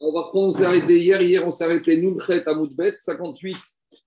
On va on s'est arrêté hier. Hier, on s'est arrêté Nunchet à Moudbet, 58.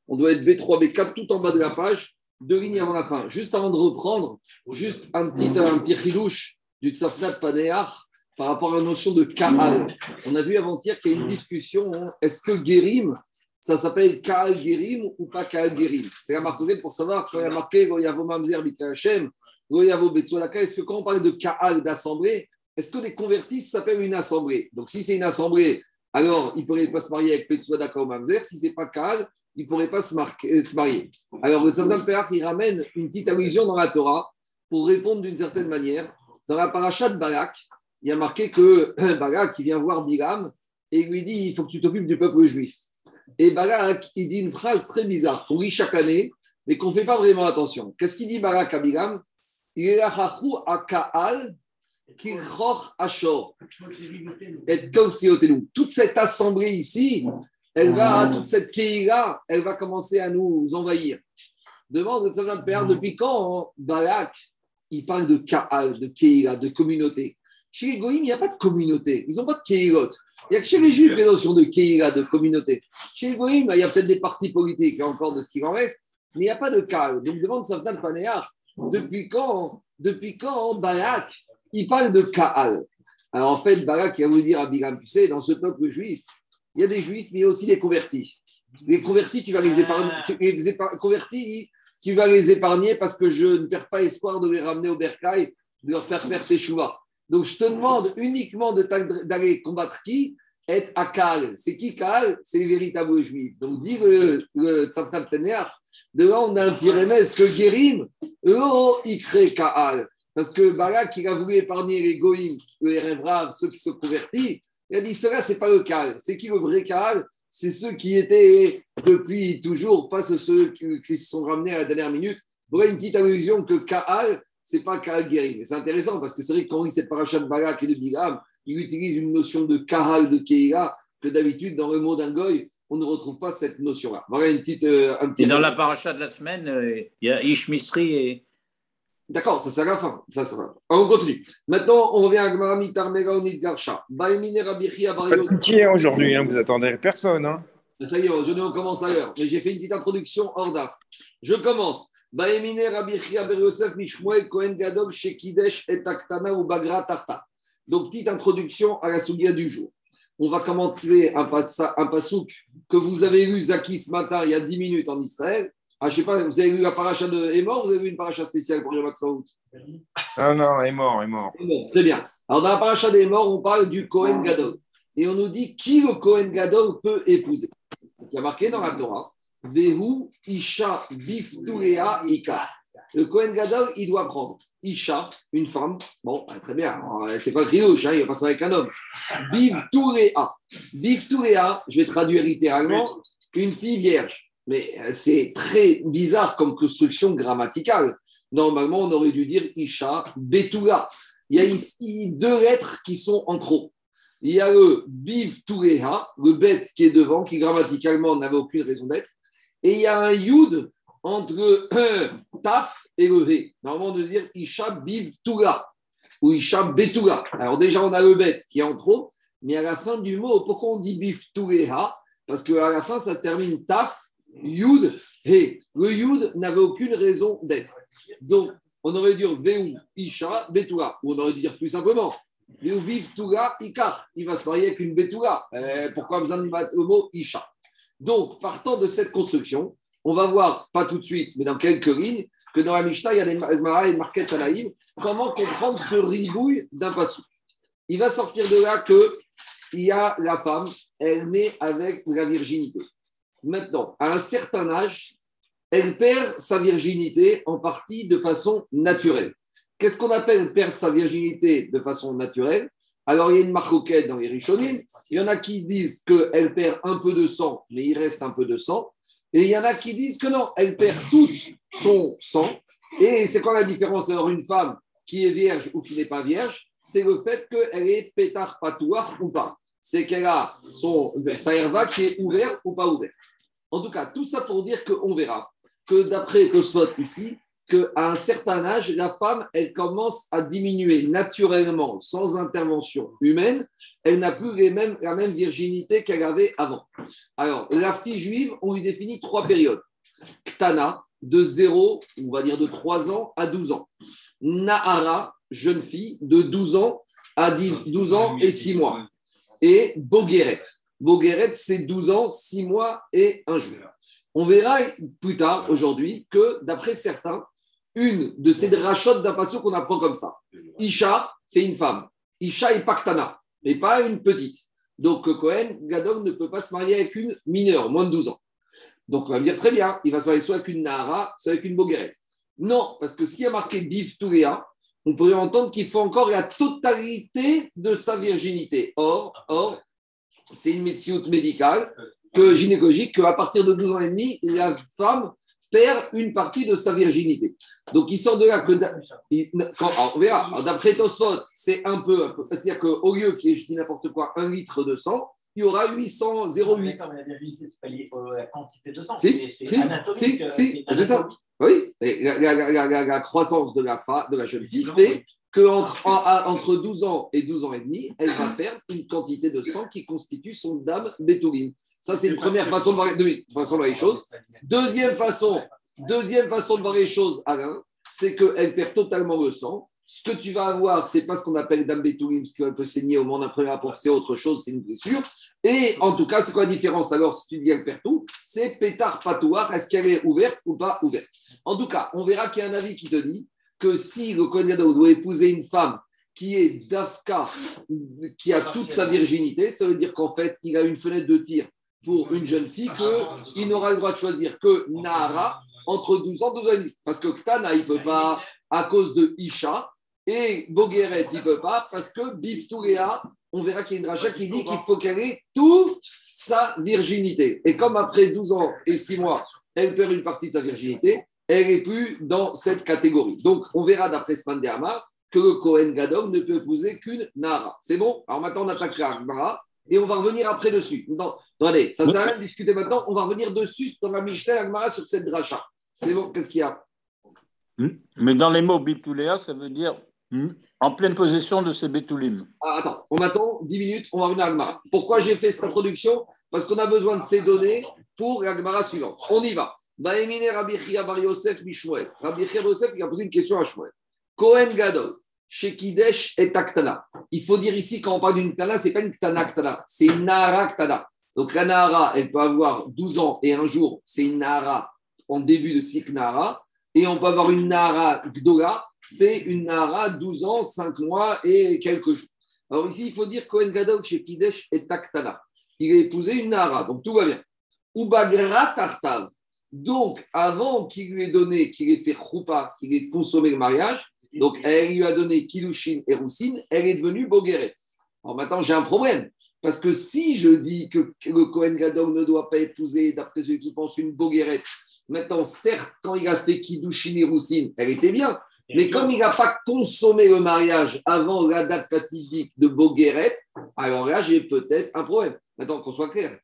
On doit être B3, B4, tout en bas de la page, deux lignes avant la fin. Juste avant de reprendre, juste un petit, un petit chilouche du Tsafnat Panéach par rapport à la notion de Kaal. On a vu avant-hier qu'il y a une discussion. hein. Est-ce que Guérim, ça s'appelle Kaal Guérim ou pas Kaal Guérim C'est la marque pour savoir quand il y a marqué Goyavo Mamzer Bikachem, Goyavo Betsolaka. Est-ce que quand on parle de Kaal, d'assemblée, est-ce que les convertis s'appellent une assemblée? Donc si c'est une assemblée, alors il ne pourrait pas se marier avec Betsolaka ou Mamzer. Si ce n'est pas Kaal, il ne pourrait pas se, marquer- se marier. Alors le Tzadam il ramène une petite allusion dans la Torah pour répondre d'une certaine manière. Dans la paracha de Balak, il y a marqué que Balak, il vient voir Bilam et lui dit il faut que tu t'occupes du peuple juif. Et Balak, il dit une phrase très bizarre qu'on lit chaque année, mais qu'on ne fait pas vraiment attention. Qu'est-ce qu'il dit Balak à Bilam? Il est à Kaal, Kirchoch Ashor, et. Toute cette assemblée ici, elle va, toute cette Keïla, elle va commencer à nous envahir. Demande le Tzavim Père, depuis quand hein, Balak, il parle de Kaal, de Keïla, de communauté Chez les Goïms, il n'y a pas de communauté. Ils n'ont pas de Keïlot. Il n'y a que chez les Juifs les notions de Keïla, de communauté. Chez les Goïms, il y a peut-être des partis politiques, y a encore de ce qu'il en reste, mais il n'y a pas de Kaal. Donc demande Savdan Panéach, depuis quand, depuis quand Balak, il parle de Kaal Alors en fait, Balak, il va vous dire à Bilam, tu sais, dans ce peuple juif, il y a des juifs, mais il y a aussi des convertis. Les convertis, tu vas les épargner. tu- les convertis, tu vas les épargner parce que je ne perds pas espoir de les ramener au bercail, de leur faire faire choix. Donc je te demande uniquement d'aller combattre qui? Être à Kaal. C'est qui Kaal? C'est les véritables juifs. Donc dit le, le Tzavtam Tener, de là on a un petit remède que Guérim, oh, Ikre Kaal? Parce que Balak, il a voulu épargner les Goïms, les Rébraves, ceux qui se convertissent. Il a dit, cela, c'est pas le Kaal. C'est qui le vrai Kaal? C'est ceux qui étaient depuis toujours, pas ceux qui, qui se sont ramenés à la dernière minute. Voilà une petite allusion que Kaal, c'est pas Kaal Guérim. Mais c'est intéressant parce que c'est vrai que quand cette paracha de Balak et de Bilam, il utilise une notion de Kaal, de Keïla, que d'habitude, dans le mot d'un goy, on ne retrouve pas cette notion-là. Voilà une petite, euh, Et dans la paracha de la semaine, euh, il y a Ishmisri et. D'accord, ça c'est à la fin. Ça, on continue. Maintenant, on revient à Gmarani Tarmega Onid Garsha. Baimine Rabichia pitié aujourd'hui, hein, vous attendez personne. Hein. Ça y est, aujourd'hui, on commence à l'heure. Mais j'ai fait une petite introduction hors d'af. Je commence. Baemine Rabichia Beriosef Mishmuel Kohen Gadol Shekidesh et Aktana ou Bagra Tarta. Donc, petite introduction à la Sougia du jour. On va commencer un, un pasouk que vous avez lu Zaki ce matin, il y a 10 minutes en Israël. Ah, je sais pas, vous avez lu la paracha de Emor ou vous avez vu une paracha spéciale pour le Matzmaout Ah non, est mort, est mort. Très bien. Alors, dans la paracha des morts, on parle du Kohen Gadol. Et on nous dit qui le Kohen Gadol peut épouser. Il y a marqué dans la Torah Vehu Isha Biftulea Ika. Le Kohen Gadol, il doit prendre Isha, une femme. Bon, bah, très bien. C'est pas Kriouche, hein, il va pas se marier avec un homme. Biftulea. Biftulea, je vais traduire littéralement, une fille vierge. Mais euh, c'est très bizarre comme construction grammaticale. Normalement, on aurait dû dire Isha Betula. Il y a ici deux lettres qui sont en trop. Il y a le Biv Toureha, le bet qui est devant, qui grammaticalement n'avait aucune raison d'être. Et il y a un Yud entre Taf et le V. Normalement, on doit dire Isha Biv Toula ou Isha Betula. Alors déjà, on a le bet qui est en trop, mais à la fin du mot, pourquoi on dit Biv Toureha? Parce qu'à la fin, ça termine Taf, Yud, He. Le Yud n'avait aucune raison d'être. Donc, on aurait dû dire Veu, Isha, Betula. Ou on aurait dû dire plus simplement Veu, Viv, Tula, Ikar. Il va se marier avec une Betula. Euh, pourquoi de mettre le mot Isha? Donc, partant de cette construction, on va voir, pas tout de suite, mais dans quelques lignes, que dans la Mishnah, il y a des Mara et Marquette Alaïm. Comment comprendre ce ribouille d'un passou? Il va sortir de là que il y a la femme, elle naît avec la virginité. Maintenant, à un certain âge, elle perd sa virginité en partie de façon naturelle. Qu'est-ce qu'on appelle perdre sa virginité de façon naturelle? Alors, il y a une marcoquette dans les Rishonim. Il y en a qui disent qu'elle perd un peu de sang, mais il reste un peu de sang. Et il y en a qui disent que non, elle perd tout son sang. Et c'est quoi la différence Alors, une femme qui est vierge ou qui n'est pas vierge, c'est le fait qu'elle est pétard patouar ou pas. C'est qu'elle a son sa qui est ouvert ou pas ouvert. En tout cas, tout ça pour dire qu'on verra que d'après Tosfot ici, qu'à un certain âge, la femme, elle commence à diminuer naturellement, sans intervention humaine. Elle n'a plus la même virginité qu'elle avait avant. Alors, la fille juive, on lui définit trois périodes. Ktana, de 0, on va dire de 3 ans à 12 ans. Nahara, jeune fille, de 12 ans à 10, 12 ans et 6 mois. Et Bogueret. Bogueret, c'est 12 ans, 6 mois et 1 jour. On verra plus tard, aujourd'hui, que d'après certains, une de ces drachotes d'impassion qu'on apprend comme ça. Isha, c'est une femme. Isha est Paktana, mais pas une petite. Donc Cohen, Gadol ne peut pas se marier avec une mineure, moins de 12 ans. Donc on va me dire très bien, il va se marier soit avec une Nahara, soit avec une Bogueret. Non, parce que s'il y a marqué Bif Touréa, on pourrait entendre qu'il faut encore la totalité de sa virginité. Or, or c'est une médecine médicale que gynécologique qu'à partir de 12 ans et demi, la femme perd une partie de sa virginité. Donc, il sort de là que. on verra. D'après Tosfot, c'est un peu. C'est-à-dire qu'au lieu qu'il y ait, je dis n'importe quoi, un litre de sang, il y aura 800, 0,8. Non, mais la virginité, ce n'est pas lié à la quantité de sang, si, c'est si, anatomique. Si, c'est ça. Oui, la, croissance de la, fa, de la jeune fille fait qu'entre entre 12 ans et 12 ans et demi, elle va perdre une quantité de sang qui constitue son dame bétouline. Ça, c'est une première façon de voir, façon de voir les choses. Deuxième façon, deuxième façon de voir les choses, Alain, c'est qu'elle perd totalement le sang. Ce que tu vas avoir, c'est pas ce qu'on appelle dame bétouline, ce qui peut saigner au moment d'un premier rapport, c'est autre chose, c'est une blessure. Et en tout cas, c'est quoi la différence Alors, si tu dis qu'elle perd tout, c'est pétard patouard, est-ce qu'elle est ouverte ou pas ouverte? En tout cas, on verra qu'il y a un avis qui te dit que si le Kohen doit épouser une femme qui est d'Afka, qui a toute sa virginité, ça veut dire qu'en fait, il a une fenêtre de tir pour une jeune fille qu'il n'aura le droit de choisir que Nahara entre 12 ans et 12 ans et demi. Parce que Ktana, il ne peut pas à cause de Isha, et Bogueret, il ne peut pas parce que Biftouréa, on verra qu'il y a une dracha qui dit qu'il faut qu'elle ait toute sa virginité. Et comme après 12 ans et 6 mois, elle perd une partie de sa virginité, elle n'est plus dans cette catégorie. Donc, on verra d'après Spanderma que le Kohen Gadol ne peut épouser qu'une Nara. C'est bon? Alors maintenant, on attaque la Nara et on va revenir après dessus. Non, attendez, ça ne sert à rien de discuter maintenant. On va revenir dessus dans la Mishnah Agmara sur cette dracha. C'est bon, qu'est-ce qu'il y a? Hmm? Mais dans les mots Bituléa, ça veut dire en pleine possession de ses bétoulim. Ah, attends, on attend 10 minutes, on va revenir à Agmara. Pourquoi j'ai fait cette introduction? Parce qu'on a besoin de ces données pour l'Agmara suivante. On y va. Baemine Rabbi Chia Bar Yosef Mishmuel. Rabbi Yosef il a posé une question à Shmuel. Kohen Gadol, chez Kidesh et. Il faut dire ici, quand on parle d'une Ktana, ce n'est pas une Ktana Ktana, c'est une Nahara Ktana. Donc la Nahara, elle peut avoir 12 ans et un jour, c'est une Nahara en début de cycle Nahara. Et on peut avoir une Nahara Gdola, c'est une Nahara 12 ans, 5 mois et quelques jours. Alors ici, il faut dire Kohen Gadol chez Kidesh et Taktana. Il a épousé une Nahara, donc tout va bien. Ubagra Tartav. Donc, avant qu'il lui ait donné, qu'il ait fait choupa, qu'il ait consommé le mariage, donc elle lui a donné Kilushin et Roussine, elle est devenue Bogueret. Alors maintenant, j'ai un problème. Parce que si je dis que le Kohen Gadol ne doit pas épouser, d'après ceux qui pensent, une Bogueret, maintenant, certes, quand il a fait Kilushin et Roussine, elle était bien. Mais comme il n'a pas consommé le mariage avant la date fatidique de Bogueret, alors là, j'ai peut-être un problème. Maintenant, qu'on soit clair,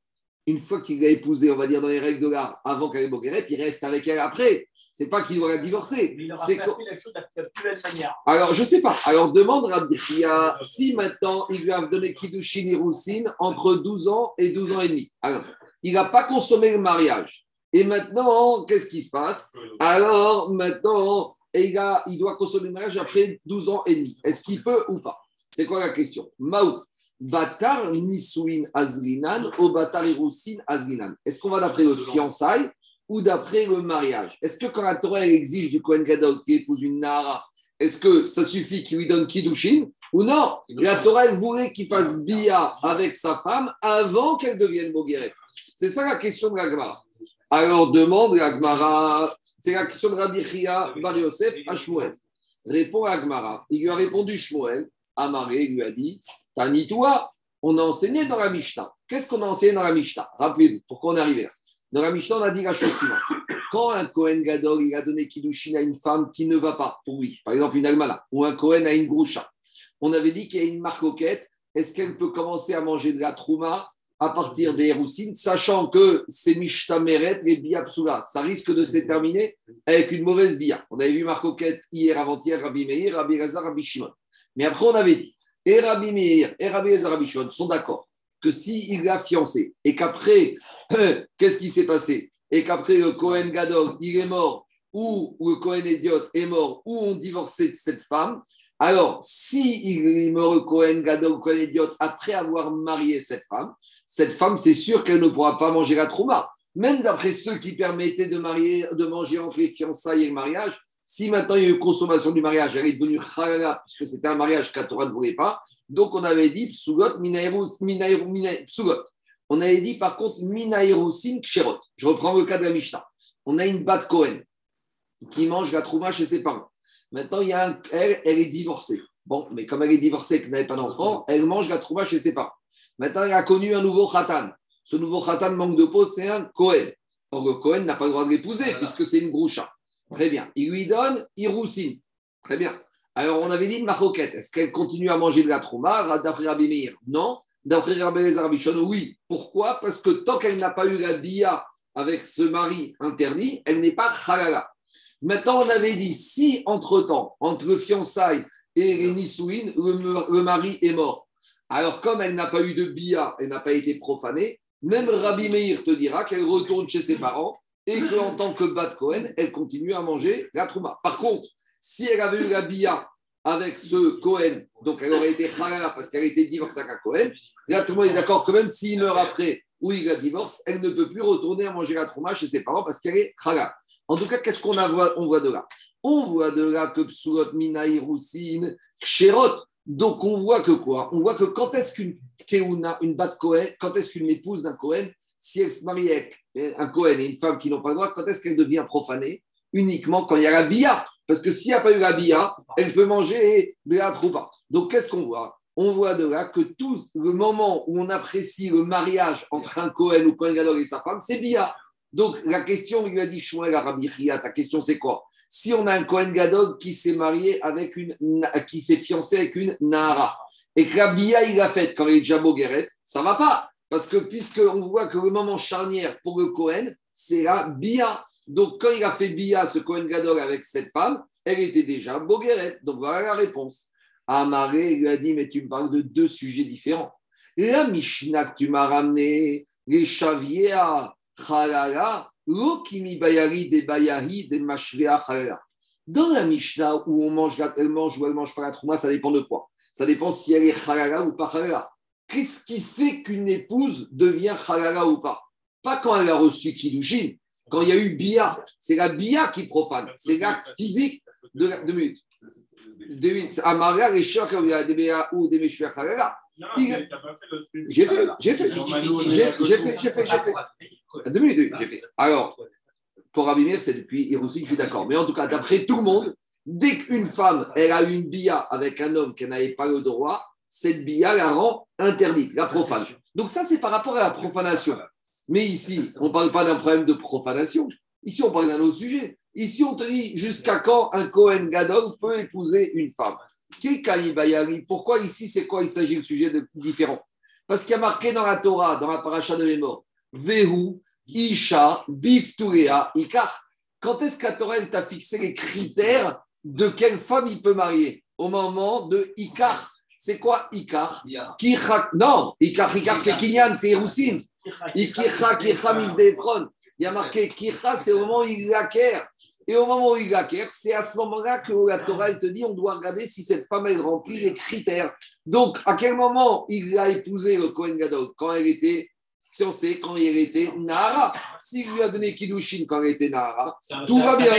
une fois qu'il l'a épousée, on va dire dans les règles de l'art, avant qu'elle ait Bogueret, il reste avec elle après. C'est pas qu'il doit la divorcer. Mais il aura fait la chose de la plus belle manière. Alors, je sais pas. Alors, demande Rabbi Chia si maintenant il lui a donné Kiddushin et Roussine entre 12 ans et 12 ans et demi. Alors, il n'a pas consommé le mariage. Et maintenant, qu'est-ce qui se passe? Alors, maintenant, et il, a- il doit consommer le mariage après 12 ans et demi. Est-ce qu'il peut ou pas? C'est quoi la question? Maou. Batar Nisuin Azrinan ou Batar Irousin Azrinan? Est-ce qu'on va d'après le fiançailles ou d'après le mariage? Est-ce que quand la Torah exige du Kohen Gadol qui épouse une Nahara, est-ce que ça suffit qu'il lui donne Kiddushin ou non? La Torah elle voulait qu'il fasse Bia avec sa femme avant qu'elle devienne Bogueret. C'est ça la question de la Gemara. Alors demande la Gemara, c'est la question de Rabbi Chia Bar Yosef à Shmuel. Répond à Gemara. Il lui a répondu Shmuel. Amaré lui a dit Tanitoua, on a enseigné dans la Mishnah. Qu'est-ce qu'on a enseigné dans la Mishnah? Rappelez-vous, pourquoi on est arrivé là? Dans la Mishnah, on a dit la chose suivante. Quand un Kohen Gadol il a donné Kiddushin à une femme qui ne va pas pour lui, par exemple une Almana, ou un Kohen à une Groucha, on avait dit qu'il y a une marcoquette. Est-ce qu'elle peut commencer à manger de la trouma à partir des Roussines, sachant que c'est Mishtameret et Bia Psula. Ça risque de se terminer avec une mauvaise Bia. On avait vu Marcoquette hier, avant-hier, Rabbi Meir, Rabbi Reza, Rabbi Shimon. Mais après, on avait dit, et Rabbi Meir et Rabbi Reza, Rabbi Shimon sont d'accord que s'il l'a fiancé et qu'après, qu'est-ce qui s'est passé? Et qu'après, le Cohen Gadol, il est mort, ou, ou le Cohen Idiot est mort, ou on divorçait de cette femme, alors, si il meurt Cohen Gadol, Cohen Idiot, après avoir marié cette femme, cette femme, c'est sûr qu'elle ne pourra pas manger la trouma. Même d'après ceux qui permettaient de, marier, de manger entre les fiançailles et le mariage, si maintenant il y a eu consommation du mariage, elle est devenue halala, puisque c'était un mariage qu'à Torah ne voulait pas, donc on avait dit psugot, psugot. On avait dit par contre minaïrosin kshérot. Je reprends le cas de la Mishnah. On a une bat Cohen qui mange la trouma chez ses parents. Maintenant, il y a un, elle, elle est divorcée. Bon, mais comme elle est divorcée et qu'elle n'avait pas d'enfant, elle mange la trouma chez ses parents. Maintenant, elle a connu un nouveau khatan. Ce nouveau khatan manque de peau, c'est un Cohen. Or, le Cohen n'a pas le droit de l'épouser puisque c'est une groucha. Très bien. Il lui donne Iroussine. Très bien. Alors, on avait dit une maroquette. Est-ce qu'elle continue à manger de la trouma d'après Rabbi Meir? Non. D'après Rabbi Bichon, oui. Pourquoi? Parce que tant qu'elle n'a pas eu la bia avec ce mari interdit, elle n'est pas halala. Maintenant, on avait dit si entre-temps, entre le fiançailles et les Nisouines, le, le mari est mort. Alors, comme elle n'a pas eu de bia, elle n'a pas été profanée, même Rabbi Meir te dira qu'elle retourne chez ses parents et qu'en tant que Bat Cohen, elle continue à manger la trouma. Par contre, si elle avait eu la bia avec ce Cohen, donc elle aurait été halala parce qu'elle était divorcée avec un Cohen, là tout le monde est d'accord que même s'il meurt après ou il la divorce, elle ne peut plus retourner à manger la trouma chez ses parents parce qu'elle est halala. En tout cas, qu'est-ce qu'on on voit de là? On voit de là que Psurot, Minaï, Roussine, Kshérot. Donc on voit que quoi? On voit que quand est-ce qu'une Keuna, une bat Cohen, quand est-ce qu'une épouse d'un Cohen, si elle se marie avec un Cohen et une femme qui n'ont pas le droit, quand est-ce qu'elle devient profanée? Uniquement quand il y a la bia. Parce que s'il n'y a pas eu la bia, elle peut manger de la troupa. Donc qu'est-ce qu'on voit? On voit de là que tout le moment où on apprécie le mariage entre un Cohen ou Cohen Gadol et sa femme, c'est bia. Donc la question, il lui a dit Shmuel Arabi ta question c'est quoi? Si on a un Cohen Gadol qui s'est marié avec une, qui s'est fiancé avec une Nahara, et que la bia il a faite quand il est déjà Guéret, ça va pas. Parce que puisqu'on voit que le moment charnière pour le Cohen, c'est la bia. Donc, quand il a fait bia, ce Cohen Gadol, avec cette femme, elle était déjà Bogueret. Donc, voilà la réponse. Amaré lui a dit, mais tu me parles de deux sujets différents. La Mishnah que tu m'as ramené, les Chavia, Dans la Mishnah où on mange, elle mange ou elle mange pas la trouma, ça dépend de quoi Ça dépend si elle est Chalala ou pas Chalala. Qu'est-ce qui fait qu'une épouse devient Chalala ou pas Pas quand elle a reçu Kiddushin, quand il y a eu Bia. C'est la Bia qui profane. C'est l'acte physique de la. Deux minutes. Deux minutes. Amaria, les chers, quand il y a des Bia ou des. J'ai fait, j'ai fait, j'ai fait, j'ai fait, j'ai fait. Deux minutes, j'ai fait. Alors, pour Abimir, c'est depuis Hiroshi que je suis d'accord. Mais en tout cas, d'après tout le monde, dès qu'une femme, elle a eu une bia avec un homme qui n'avait pas le droit, cette bia la rend interdite, la profane. Donc ça, c'est par rapport à la profanation. Mais ici, on ne parle pas d'un problème de profanation. Ici, on parle d'un autre sujet. Ici, on te dit jusqu'à quand un Cohen Gadol peut épouser une femme? Pourquoi ici, c'est quoi? Il s'agit de sujet de différent. Parce qu'il y a marqué dans la Torah, dans la paracha de Mémor, Vehu, Isha, Bifturea, Ikar. Quand est-ce qu'à Torah t'a fixé les critères de quelle femme il peut marier Au moment de Ikar. C'est quoi Ikar Non, Ikar, Ikar c'est Kinyan, c'est Roussine. Ikircha, Kircha, Misdekron. Il y a marqué Kircha, c'est au moment où il l'acquiert. Et au moment où il l'acquiert, c'est à ce moment-là que la Torah elle te dit on doit regarder si cette femme elle remplit les critères. Donc, à quel moment il a épousé le Kohen Gadol? Quand elle était fiancée, quand elle était Nahara. S'il lui a donné Kiddushin quand elle était Nahara, tout va bien.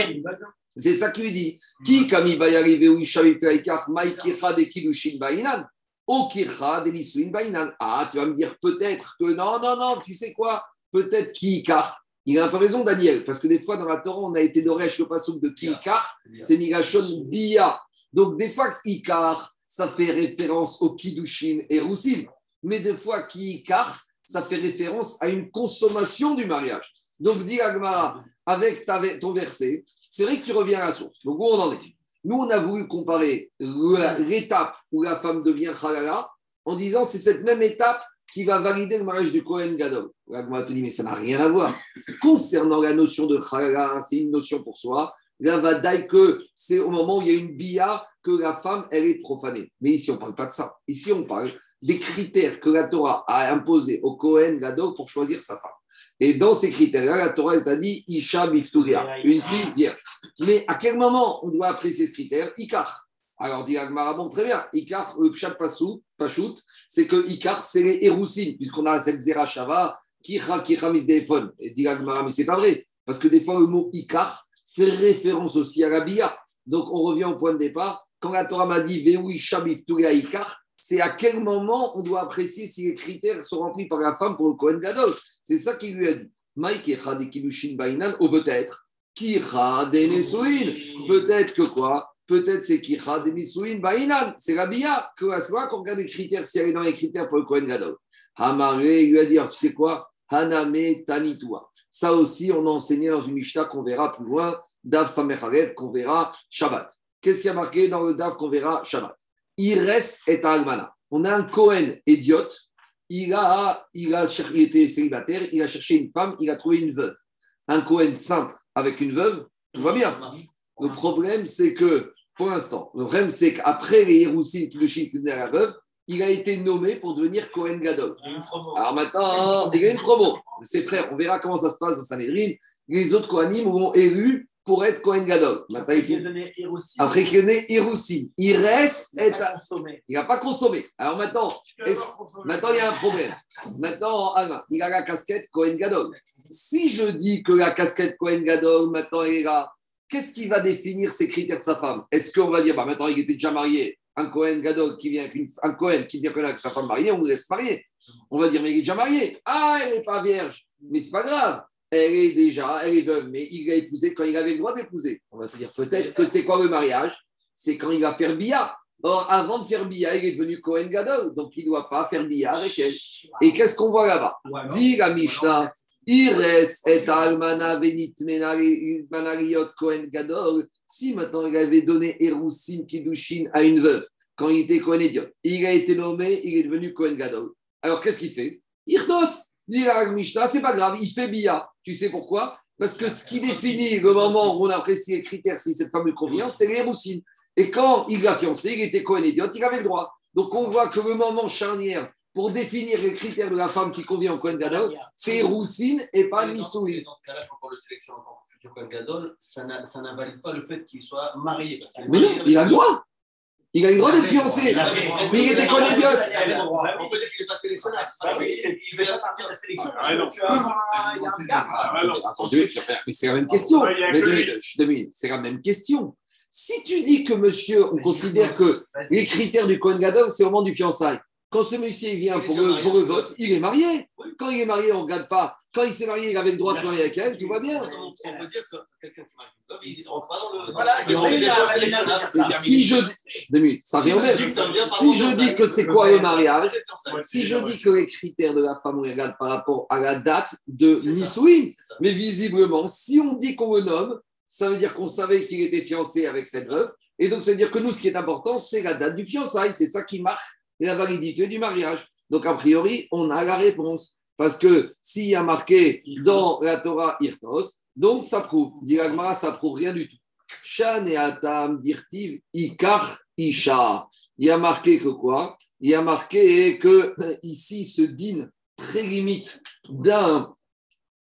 C'est ça qu'il lui dit. Qui, Kami Bayari Veushavit Traikach, Maïkircha de Kiddushin Bainan O Kircha de Nisuin Bainan. Ah, tu vas me dire peut-être que non, non, non, tu sais quoi? Peut-être Kikar. Il a un peu raison, Daniel, parce que des fois, dans la Torah, on a été d'Oresh le passage de Kikar, c'est Migashon Bia. Donc, des fois, Kikar, ça fait référence au Kiddushin et Roussin. Mais des fois, Kikar, ça fait référence à une consommation du mariage. Donc, dit Agmara, avec ton verset, c'est vrai que tu reviens à la source. Donc, où on en est? Nous, on a voulu comparer l'étape où la femme devient halala en disant c'est cette même étape qui va valider le mariage du Kohen Gadol. L'Agma te dit, mais ça n'a rien à voir. Concernant la notion de Chalala, c'est une notion pour soi. Là, va que c'est au moment où il y a une bia que la femme, elle est profanée. Mais ici, on ne parle pas de ça. Ici, on parle des critères que la Torah a imposés au Kohen Gadol pour choisir sa femme. Et dans ces critères-là, la Torah t'a dit Isha Bifturia, une fille vierge. Mais à quel moment on doit apprécier ce critère Ikar. Alors, dit Agmara, très bien. Ikar, le Pshat Pasou, Pachout, c'est que Ikar, c'est les puisqu'on a cette Zera Shava, Kicha, Kicha Misdéphone. Et dit Agmara, mais c'est pas vrai, parce que des fois, le mot Ikar fait référence aussi à la Bia. Donc, on revient au point de départ. Quand la Torah m'a dit Veoui Shabifturia Ikar, c'est à quel moment on doit apprécier si les critères sont remplis par la femme pour le Kohen Gadol. C'est ça qu'il lui a dit. Kilushin Bainan, ou peut-être Kicha de Peut-être que quoi? Peut-être c'est Kicha de Nisuin Bainan. C'est la Bia. Que à ce qu'on regarde les critères, si elle est dans les critères pour le Kohen Gadol. Hamare lui a dit tu sais quoi? Haname Tanitua. Ça aussi, on a enseigné dans une Mishnah qu'on verra plus loin, Dav Samecharev, qu'on verra Shabbat. Qu'est-ce qui a marqué dans le Dav qu'on verra Shabbat? Ires et Almana. On a un Cohen idiote. Il, a, il, a, il était célibataire, il a cherché une femme, il a trouvé une veuve. Un Cohen simple avec une veuve, tout va bien. Le problème, c'est que, pour l'instant, le problème, c'est qu'après les Héroussines qui le chient à la veuve, il a été nommé pour devenir Cohen Gadol. Alors maintenant, il y a une promo. Ses frères, on verra comment ça se passe dans Sanhedrin. Les autres Kohanim ont élu pour être Kohen Gadol. Maintenant, il Après qu'il est né Hiroussine. Il reste. Il n'a pas consommé. Alors maintenant, maintenant, il y a un problème. Maintenant, il a la casquette Kohen Gadol. Si je dis que la casquette Kohen Gadol, maintenant, il est là, qu'est-ce qui va définir ces critères de sa femme? Est-ce qu'on va dire, bah, maintenant, il était déjà marié un Cohen Gadol qui vient avec une, un Cohen qui vient avec sa femme mariée, on vous laisse marier. On va dire, mais il est déjà marié. Ah, elle n'est pas vierge. Mais c'est pas grave elle est déjà, elle est veuve, mais il l'a épousé quand il avait le droit d'épouser. On va te dire peut-être que c'est quoi le mariage? C'est quand il va faire bia. Or, avant de faire bia, il est devenu Cohen Gadol, donc il ne doit pas faire bia avec elle. Et qu'est-ce qu'on voit là-bas? Dit la Mishnah, Ires et almana venit manariot Cohen Gadol. Si maintenant il avait donné Erousin Kidushin à une veuve, quand il était Cohen Idiot, il a été nommé, il est devenu Cohen Gadol. Alors qu'est-ce qu'il fait? Irnos Dit la Mishnah, c'est pas grave, il fait bia. Tu sais pourquoi? Parce que ce qui définit le moment où on apprécie les critères si cette femme lui convient, c'est les roussines. Et quand il l'a fiancé, il était Cohen Idiot, il avait le droit. Donc on voit que le moment charnière pour définir les critères de la femme qui convient au Cohen Gadol, c'est roussine et pas Missouri. Dans ce cas-là, quand on le sélectionne en tant que futur Cohen Gadol, ça n'invalide pas le fait qu'il soit marié. Parce Mais non, il a le droit. Il a le droit d'être fiancé. Mais il était comme idiote. On peut dire qu'il est pas sélectionné. Il va partir de la sélection. Mais c'est la même question. C'est la même question. Si tu dis que monsieur, on considère que les critères du Cohen Gadol, c'est au moment du fiançailles. Quand ce monsieur vient pour le, pour le vote, il est marié. Quand il est marié, on ne regarde pas. Quand il s'est marié, il avait le droit de se marier avec elle, tout va bien. On peut dire que quelqu'un qui marie une il rentre pas dans le. Voilà, il Si je. Deux minutes, ça vient même. Si je dis que c'est quoi le mariage, si je dis que les critères de la femme, on regarde par rapport à la date de Nisouine, mais visiblement, si on dit qu'on le nomme, ça veut dire qu'on savait qu'il était fiancé avec cette veuve. Et donc, ça veut dire que nous, ce qui est important, c'est la date du fiançailles. C'est ça qui marque la validité du mariage. Donc, a priori, on a la réponse. Parce que s'il y a marqué dans la Torah Irtos, donc ça prouve. Diragmara, ça prouve rien du tout. Shan et Atam dirtiv Ikar Isha. Il y a marqué que quoi? Il y a marqué que ici, ce dîne très limite d'un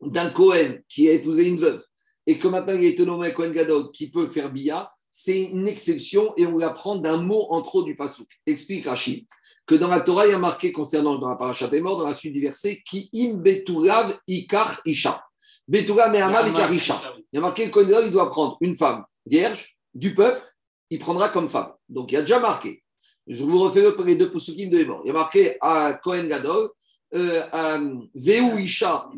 d'un Cohen qui a épousé une veuve et que maintenant il est nommé Cohen Gadol qui peut faire bia, c'est une exception et on l'apprend d'un mot en trop du pasouk. Explique Rachid que dans la Torah, il y a marqué concernant dans la parachat des morts, dans la suite du verset, qui im beturav ikar isha. Beturav me'amav ikar isha. Il y a marqué que il doit prendre une femme vierge du peuple, il prendra comme femme. Donc il y a déjà marqué. Je vous refais les deux posukim de morts. Il y a marqué à Kohen Gadol, euh, Veu isha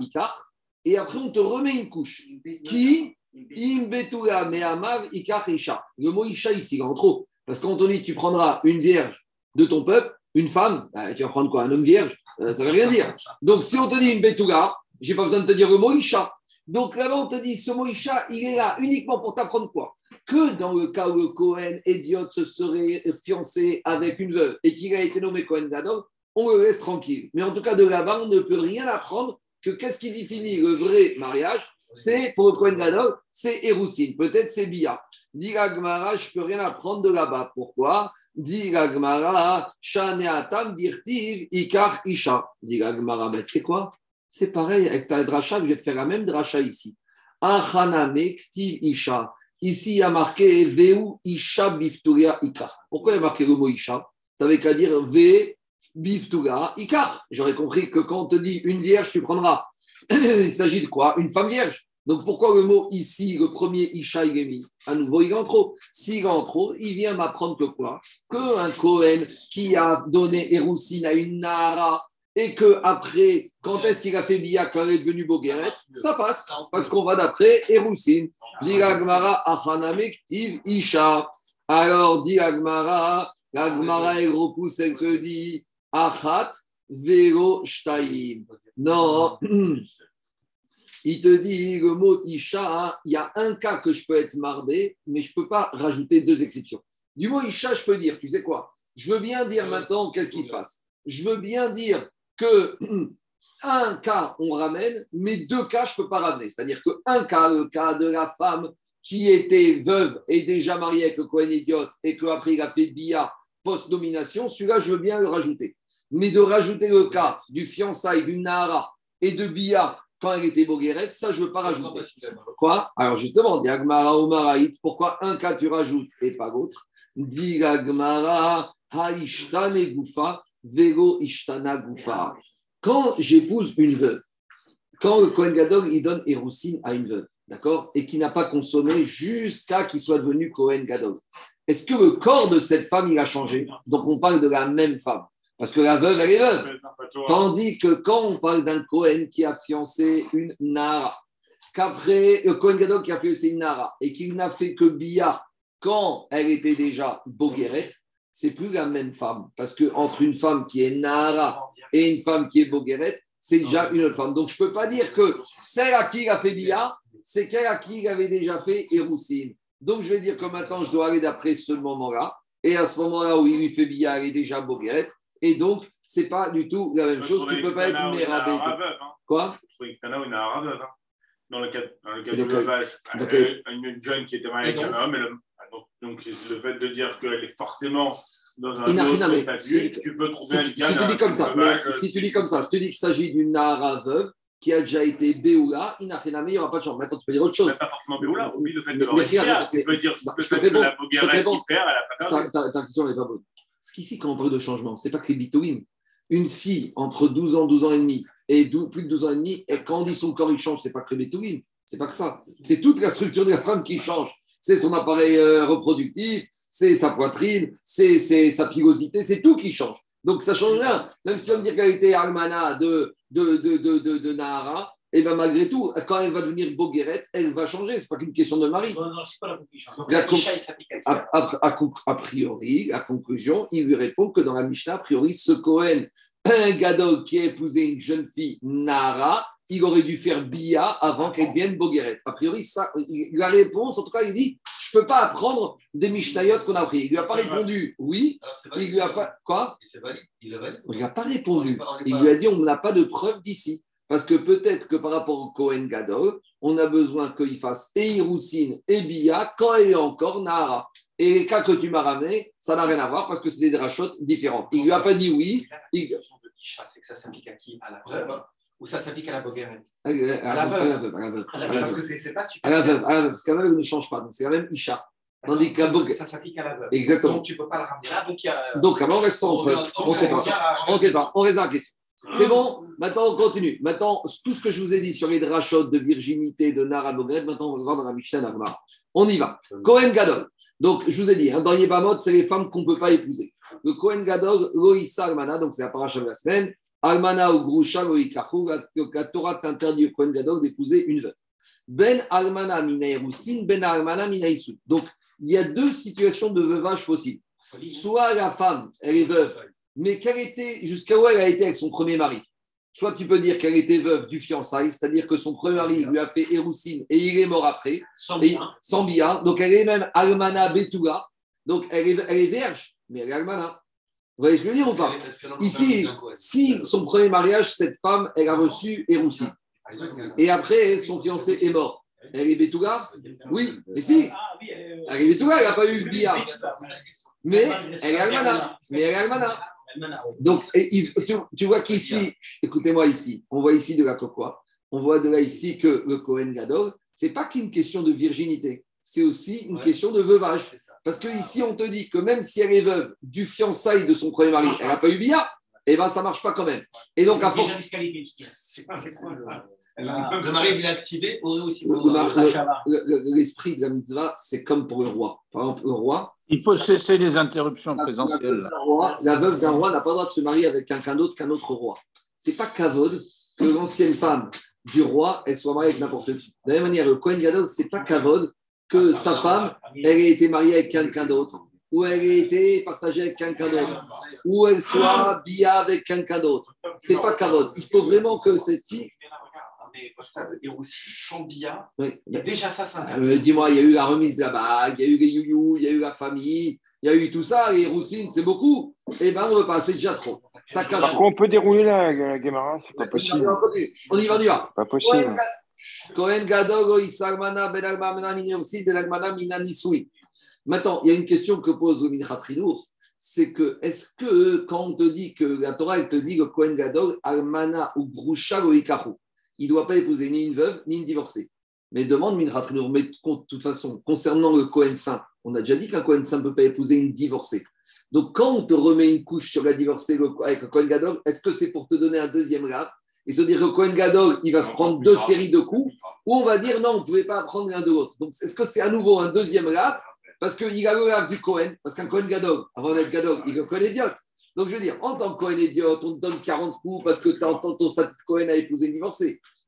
ikar, et après on te remet une couche. Qui? Im beturav me'amav ikar isha. Le mot isha ici, il est en trop. Parce qu'on te dit, tu prendras une vierge de ton peuple, une femme, bah, tu vas prendre quoi Un homme vierge euh, Ça ne veut rien dire. Donc, si on te dit une betouga, j'ai pas besoin de te dire le mot isha. Donc là-bas, on te dit ce mot isha, il est là uniquement pour t'apprendre quoi? Que dans le cas où le Cohen, idiot, se serait fiancé avec une veuve et qu'il a été nommé Cohen Gadol, on le laisse tranquille. Mais en tout cas, de là-bas, on ne peut rien apprendre que qu'est-ce qui définit le vrai mariage C'est, pour le Kohen Gadol, c'est Eroussine. Peut-être c'est Bia. Dit la Gemara, je peux rien apprendre de là-bas. Pourquoi? Dit la Gemara, Shaneatam dirtiv ikar isha. Dit la Gemara, ben, tu sais quoi? C'est pareil avec ta dracha, je vais te faire la même dracha ici. Achaname ktiv isha. Ici, il y a marqué Veu isha bifturia ikar. Pourquoi il y a marqué le mot isha? Tu n'avais qu'à dire Ve bifturia ikar. J'aurais compris que quand on te dit une vierge, tu prendras. il s'agit de quoi? Une femme vierge. Donc pourquoi le mot ici, le premier Isha, il est mis À nouveau, il est en trop. S'il est en trop, il vient m'apprendre que quoi? Que un Cohen qui a donné Héroussine à une Nara et que après, quand est-ce qu'il a fait Bia quand elle est devenue Bogueret? Ça passe, parce qu'on va d'après Héroussine. Dit Agmara, Achanamektiv Isha. Alors, dit Agmara, Agmara, elle repousse, elle te dit Achat Vero Shtaim. Non. Il te dit le mot Isha, il y a un cas que je peux être mardé, mais je ne peux pas rajouter deux exceptions. Du mot Isha, je peux dire, tu sais quoi? Je veux bien dire maintenant qu'est-ce qui se passe? Je veux bien dire que un cas, on ramène, mais deux cas, je ne peux pas ramener. C'est-à-dire qu'un cas, le cas de la femme qui était veuve et déjà mariée avec le Cohen idiote et qu'après il a fait Bia post-domination, celui-là, je veux bien le rajouter. Mais de rajouter le cas du fiançailles, du Nahara et de Bia quand elle était Bogueret, ça, je ne veux pas rajouter. Quoi? Alors justement, dit Agmara Omaraït, pourquoi un cas tu rajoutes et pas l'autre? Dit Agmara Haishtane Goufa, Vego Ishtana Goufa. Quand j'épouse une veuve, quand le Kohen Gadol, il donne Héroussine à une veuve, d'accord? Et qui n'a pas consommé jusqu'à qu'il soit devenu Kohen Gadol. Est-ce que le corps de cette femme, il a changé? Donc on parle de la même femme. Parce que la veuve, elle est veuve. Tandis que quand on parle d'un Cohen qui a fiancé une Nara, qu'après, le Cohen Gadol qui a fiancé une Nara, et qu'il n'a fait que Bia quand elle était déjà Bogueret, c'est plus la même femme. Parce que entre une femme qui est Nara et une femme qui est Bogueret, c'est déjà une autre femme. Donc je ne peux pas dire que celle à qui il a fait Bia, c'est celle à qui il avait déjà fait Héroussine. Donc je vais dire que maintenant je dois aller d'après ce moment-là. Et à ce moment-là où il lui fait Bia, elle est déjà Bogueret. Et donc, ce n'est pas du tout la même chose. Tu ne peux pas être mérabé. Quoi une arabe. Hein. Dans le cas, dans le cas donc, euh, une jeune qui était mariée avec un homme, ah, donc, le fait de dire qu'elle est forcément dans un autre statut, tu peux trouver un Si, tu dis comme ça, mais veuvage, si tu dis comme ça, si tu dis qu'il s'agit d'une Nahara veuve qui a déjà été Béoula, Inachiname, il n'y aura pas de chance. Maintenant, tu peux dire autre chose. Mais pas forcément Béoula, oublie le fait Mais- de mais l'avoir Tu mais- peux dire juste le fait que la bon. qui perd, elle n'a pas ta question n'est pas bonne. Parce qu'ici, quand on parle de changement, ce n'est pas que les bitouines. Une fille entre 12 ans, 12 ans et demi et 12 plus de 12 ans et demi, et quand on dit son corps il change, c'est pas que les bitouines. C'est pas que ça. C'est toute la structure de la femme qui change. C'est son appareil euh, reproductif, c'est sa poitrine, c'est c'est sa pilosité, c'est tout qui change. Donc ça change rien. Même si vas me dire qu'elle était Almana de, de, de Nahara, et bien malgré tout, quand elle va devenir Bogueret, elle va changer. C'est pas qu'une question de mari. Non, non, c'est pas la conclusion. La con- à qui A, priori, la conclusion, il lui répond que dans la Mishnah, a priori, ce Cohen, un gadol qui a épousé une jeune fille Nara, il aurait dû faire Bia avant qu'elle devienne Bogueret. A priori, ça, il- la réponse, en tout cas, il dit Je ne peux pas apprendre des Mishnayot qu'on a appris. Il ne lui a pas répondu oui. Il lui a pas. Quoi? Et C'est valide. Il n'a pas répondu. Il lui a dit on n'a pas de preuve d'ici. Parce que peut-être que par rapport au Cohen Gadol, on a besoin qu'il fasse et Hiroussine et Bia quand est encore Nahara. Et les cas que tu m'as ramené, ça n'a rien à voir parce que c'est des rachotes différentes. Il lui a pas dit oui. Il- c'est que ça s'applique à qui? À la veuve ou ça s'applique à la Boguerette À la À veuve, à à À à Parce que c'est pas À super. la veuve, à la veuve, parce qu'à la veuve ne change pas. Donc c'est la même Isha. Tandis qu'à. Ça s'applique à la veuve. Exactement. Donc tu ne peux pas la ramener là. Donc il y a. Donc alors on reste sans. On ne sait pas. On sait pas. On reste dans la question. C'est bon Maintenant, on continue. Maintenant, tout ce que je vous ai dit sur les drachotes de virginité de Nara Boguerette, maintenant, on va dans la Mishnah Nagmara. On y va. Cohen Gadol. Donc, je vous ai dit, hein, dans Yebamot, c'est les femmes qu'on ne peut pas épouser. Le Cohen Gadol, Loïssa Almana, donc c'est la paracha de la semaine. Almana ou Grusha, Loïkachu, la Torah t'interdit au Cohen Gadol d'épouser une veuve. Ben Almana mina Erusin, Ben Almana mina Issoud. Donc, il y a deux situations de veuvage possibles. Soit la femme, elle est veuve, mais quelle était, jusqu'à où elle a été avec son premier mari? Soit tu peux dire qu'elle était veuve du fiançailles, c'est-à-dire que son premier mari lui a fait Héroussine et il est mort après, Sans bien. sans. Donc elle est même Almana Betula, donc elle est, elle est vierge, mais elle est Almana. Vous voyez ce que je veux dire ou pas Ici, si son premier mariage, cette femme, elle a reçu Eroussi, et après, son fiancé est mort, elle est Betouga? Oui, mais si, Ah elle est Betouga, elle n'a pas eu Bia. Mais elle est Almana. Mais elle est Almana. Donc, et il- tu, tu vois qu'ici, écoutez-moi ici, on voit ici de la quoi On voit de là ici que le Cohen Gadol, c'est pas qu'une question de virginité, c'est aussi une Ouais. question de veuvage. Parce que ici, on te dit que même si elle est veuve du fiançailles de son premier mari, elle n'a pas eu Bia, eh ben ça marche pas quand même. Et donc, à force. Quoi le- Le mari, il est activé, aurait aussi. Le- le mar- le- le- L'esprit de la mitzvah, c'est comme pour le roi. Par exemple, le roi, Il faut cesser les interruptions la, la veuve présentielles. d'un roi- la veuve d'un roi n'a pas le droit de se marier avec quelqu'un d'autre qu'un autre roi. C'est pas kavod que l'ancienne femme du roi, elle soit mariée avec n'importe qui. De la même manière, le Kohen Gadol, c'est pas kavod que sa femme, elle ait été mariée avec quelqu'un d'autre, ou elle ait été partagée avec quelqu'un d'autre, ou elle soit bia avec quelqu'un d'autre. C'est pas kavod. Il faut vraiment que cette fille. Mais au stade et aussi sans bia, Oui. il y a déjà ça, ça. Euh, Dis-moi, il y a eu la remise de la bague, il y a eu les youyou, il y a eu la famille, il y a eu tout ça, et Roussine, c'est beaucoup. Eh bien, on ne veut pas, c'est déjà trop. Ça casse Par contre, on peut dérouler la, la Gemara, c'est pas possible. On y va, on y va. Pas possible. Cohen Gadol, Isagmana, Ben Almana, Minursi, Ben Almana, Mina Nisui. Maintenant, il y a une question que pose le Minchat Rinour, c'est que est-ce que quand on te dit que la Torah elle te dit que Cohen Gadol, Almana ou Grusha Loikahu, il ne doit pas épouser ni une veuve ni une divorcée. Mais demande Rinour, mais de toute façon, concernant le Cohen Saint, on a déjà dit qu'un Cohen Saint ne peut pas épouser une divorcée. Donc, quand on te remet une couche sur la divorcée le- avec le Cohen Gadol, est-ce que c'est pour te donner un deuxième grade et se dire que Cohen Gadol, il va se prendre deux séries de coups, ou on va dire non, on ne pouvait pas prendre l'un de l'autre. Donc, est-ce que c'est à nouveau un deuxième lave Parce qu'il a le lave du Cohen, parce qu'un Cohen Gadol, avant d'être Gadol, il est Cohen idiote. Donc, je veux dire, en tant que Cohen idiote, on te donne 40 coups parce que tu entends ton statut de Cohen a épousé une.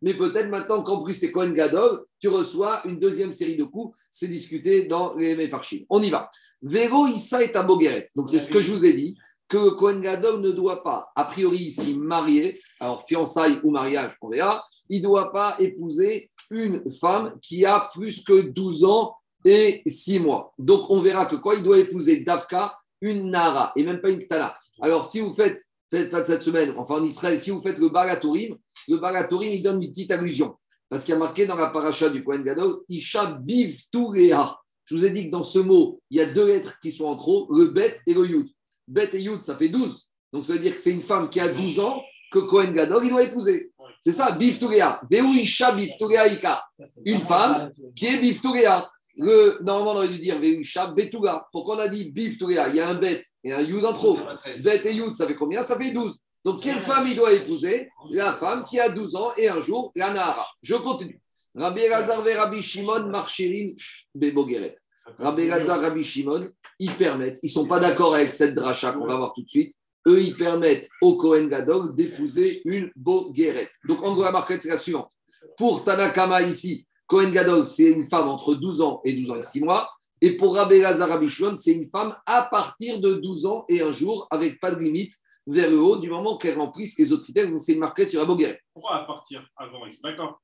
Mais peut-être maintenant qu'en plus tu es Cohen Gadol, tu reçois une deuxième série de coups. C'est discuté dans les Mefarchim. On y va. Véro Issa est Bogueret. Donc, c'est ce que je vous ai dit que Cohen Gadol ne doit pas, a priori ici, marier, alors fiançailles ou mariage, on verra, il ne doit pas épouser une femme qui a plus que 12 ans et 6 mois. Donc on verra que quoi il doit épouser Davka, une Nara, et même pas une Ktana. Alors si vous faites, peut-être pas cette semaine, enfin en Israël, si vous faites le Balatourim, le Balatourim, il donne une petite allusion. Parce qu'il y a marqué dans la paracha du Kohen Gadol, Isha Biv. Je vous ai dit que dans ce mot, il y a deux lettres qui sont en trop, le Bet et le Yud. Bet et Yud, ça fait 12. Donc ça veut dire que c'est une femme qui a 12 ans que Kohen Gadol, il doit épouser. C'est ça, Biv Tourea. Veu Isha Biv Tourea Ika. Une femme qui est Biv Tourea. Le, normalement, on aurait dû dire Veusha Betouga. Pourquoi on a dit Tourea Il y a un Bet et un Yud en trop. Bet et Yud, ça fait combien? Ça fait 12. Donc, quelle femme il doit épouser? La femme qui a 12 ans et un jour, la Nahara. Je continue. Rabbi Elazar et Rabbi Shimon Marchirin Bebogeret. Rabbi Elazar, Rabbi Shimon, ils permettent, ils ne sont pas d'accord avec cette dracha qu'on va voir tout de suite. Eux, ils permettent au Kohen Gadol d'épouser une Bogueret. Donc, en gros, la marquette, c'est la suivante. Pour Tanakama ici, Kohen Gadol, c'est une femme entre 12 ans et 12 ans et 6 mois. Et pour Rabbi Shimon, c'est une femme à partir de 12 ans et un jour, avec pas de limite, vers le haut, du moment qu'elle remplisse les autres critères. Donc, c'est marquette sur la Bogueret. Pourquoi à partir avant D'accord.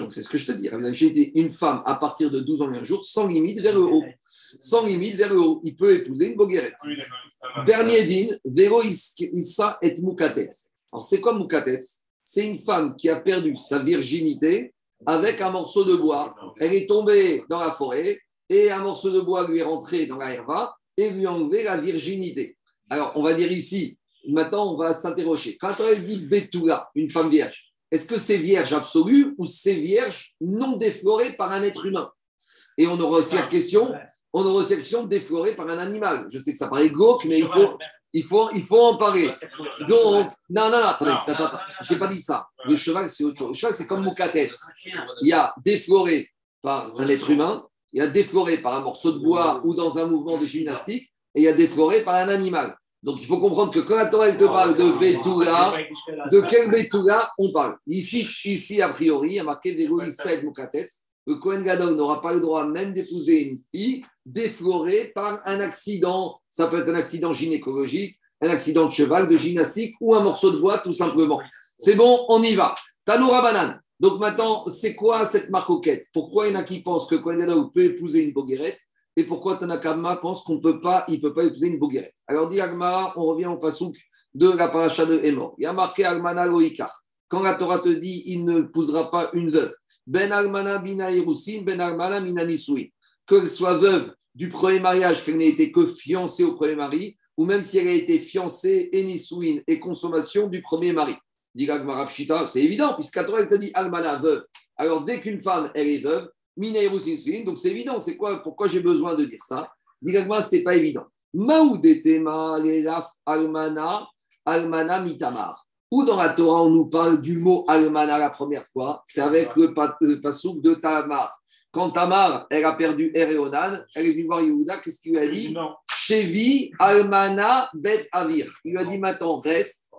Donc, c'est ce que je te dis. J'ai été une femme à partir de 12 ans et un jour, sans limite vers le haut. Sans limite vers le haut. Il peut épouser une Bogueret. Oui. Dernier din, Vero is- Issa et Mukatetz. Alors, c'est quoi Mukatetz C'est une femme qui a perdu sa virginité avec un morceau de bois. Elle est tombée dans la forêt et un morceau de bois lui est rentré dans la herva et lui a enlevé la virginité. Alors, on va dire ici, maintenant, on va s'interroger. Quand elle dit Betula, une femme vierge, est-ce que c'est vierge absolue ou c'est vierge non déflorée par un être humain? Et on aura aussi la question on aura aussi la question déflorée par un animal. Je sais que ça paraît glauque, mais il faut, il faut, il faut en parler. Donc, non, non, non, attendez, attends, je n'ai pas dit ça. Le cheval, c'est autre chose. Le cheval, c'est comme Moukatet. Il y a défloré par un être humain, il y a défloré par un morceau de bois ou dans un mouvement de gymnastique, et il y a défloré par un animal. Donc, il faut comprendre que quand la Torah te parle de Betula, de quel Betula on parle? Ici, ici, a priori, il y a marqué Veroïsed Moukatetz. Le Kohen Gadol n'aura pas le droit même d'épouser une fille déflorée par un accident. Ça peut être un accident gynécologique, un accident de cheval, de gymnastique ou un morceau de bois, tout simplement. C'est bon, on y va. Tanoura Banane. Donc maintenant, c'est quoi cette marcoquette? Pourquoi il y en a qui pensent que Kohen Gadol peut épouser une boguerette et pourquoi Tanakama pense qu'on peut pas, il peut pas épouser une Bogueret. Alors dit Agmara, on revient au pasouk de la paracha de Hémor. Il y a marqué Almana Loïkar. Quand la Torah te dit, il ne épousera pas une veuve. Ben Almana Bina Irusin, Ben Almana Mina Nisui. Qu'elle soit veuve du premier mariage, qu'elle n'ait été que fiancée au premier mari, ou même si elle a été fiancée et Nisouin et consommation du premier mari. Dit c'est évident, puisque la Torah te dit Almana veuve. Alors dès qu'une femme, elle est veuve, Mina Irusin Suin, donc c'est évident, c'est quoi, pourquoi j'ai besoin de dire ça? Dit ce n'était pas évident. Maoudetema, Almana, Almana Mitamar. Ou dans la Torah, on nous parle du mot Almana la première fois, c'est avec le, pa- le pasouk de Tamar. Quand Tamar, elle a perdu Er et Onan, elle est venue voir Yehuda, qu'est-ce qu'il lui a dit. Chevi Almana Bet Avir. Il lui a dit maintenant, reste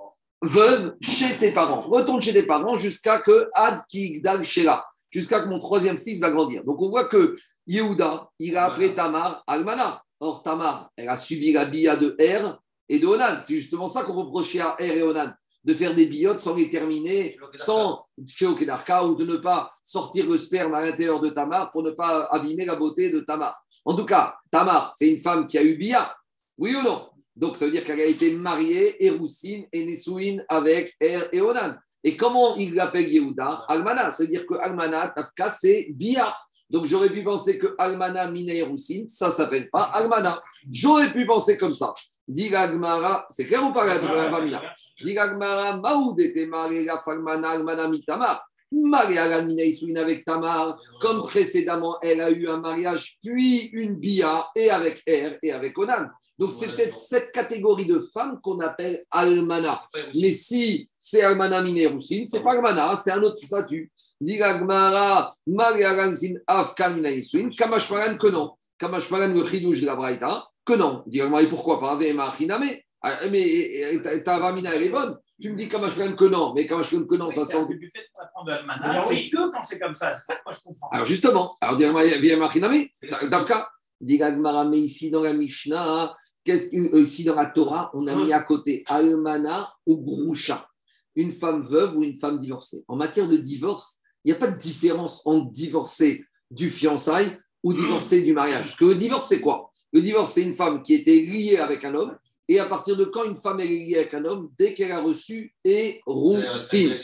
veuve chez tes parents. Retourne chez tes parents jusqu'à que Ad Kigdal Shela, jusqu'à que mon troisième fils va grandir. Donc on voit que Yehuda, il a appelé Tamar Almana. Or, Tamar, elle a subi la bia de Er et de Onan. C'est justement ça qu'on reprochait à Er et Onan, de faire des billottes sans les terminer, sans Keokedarka, ou de ne pas sortir le sperme à l'intérieur de Tamar pour ne pas abîmer la beauté de Tamar. En tout cas, Tamar, c'est une femme qui a eu bia, oui ou non? Donc ça veut dire qu'elle a été mariée, Eroussine et Nesouine avec Er et Onan. Et comment il l'appelle Yehuda? Almana. Ça veut dire que Almana, Tafka, c'est bia. Donc j'aurais pu penser que Almana Mina Eroussine, ça s'appelle pas Almana. J'aurais pu penser comme ça. Dit c'est clair ou pas la famille Dit Agmara, Maoud était marié la Falmana Almana Mitamar. Mariée à la Mina Isuin avec Tamar, comme précédemment elle a eu un mariage, puis une bia, et avec Er et avec Onan. Donc c'est peut-être cette catégorie de femmes qu'on appelle Almana. Mais si c'est Almana Minerusine, c'est pas Almana, c'est un autre statut. Dit Agmara, Mariagansin Afkan Minaïsuin, Kamashmaran que non. Kamashmaran le chidouche de la Braïta, que non. Dit Agmara, et pourquoi pas? Ah, Mais ta Vamina, elle est bonne. Tu me dis Kamashmaran que non, mais Kamashmaran que non, ça sent. Du fait d'apprendre Almana, c'est que quand c'est comme ça. C'est ça que moi je comprends. Alors justement, alors dit Chiname, Davka. Dit mais ici dans la Mishnah, qu'est-ce que- euh, ici dans la Torah, on a mis à côté Almana ou Grusha, une femme veuve ou une femme divorcée. En matière de divorce, il n'y a pas de différence entre divorcer du fiançailles ou divorcer du mariage. Parce que le divorce, c'est quoi? Le divorce, c'est une femme qui était liée avec un homme. Et à partir de quand une femme est liée avec un homme Dès qu'elle a reçu Eroussine.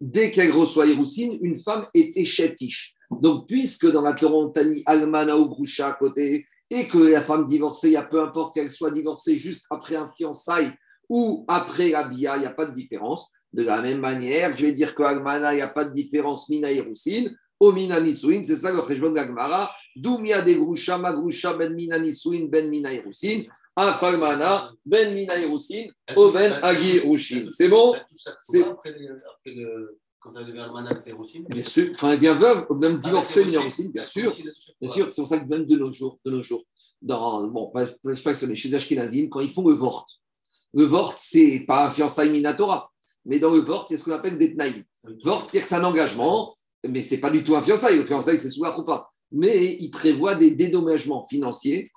Dès qu'elle reçoit Eroussine, une femme est échetiche. Donc, puisque dans la Torah, on Almana ou Groucha à côté, et que la femme divorcée, il y a peu importe qu'elle soit divorcée juste après un fiançailles ou après la bia, il n'y a pas de différence. De la même manière, je vais dire que Almana, il n'y a pas de différence, Mina et Roussine. Au Mina Nisouin, c'est ça le Rejbon d'Agmara. Doumia de Groucha, Magroucha, Ben Mina Nisouin, Ben Mina et Roussine. Afalmana, Ben Mina et Roussine, O Ben Agi Rouchine. C'est bon C'est- Après, le- quand elle devient Bien sûr. Quand elle devient veuve, même divorcée, Mina et Roussine, bien sûr. Bien sûr, c'est pour ça que même de nos jours, de nos jours, dans, bon, pas, pas, pas que chez Ashkenazim, quand ils font le vort, le vort, c'est pas un fiançailles minatora, mais dans le vort, il y a ce qu'on appelle des tnaïs. Vort, c'est-à-dire que c'est un engagement, mais c'est pas du tout un fiançailles. Le fiançailles, c'est souvent ou pas. Mais il prévoit des dédommagements financiers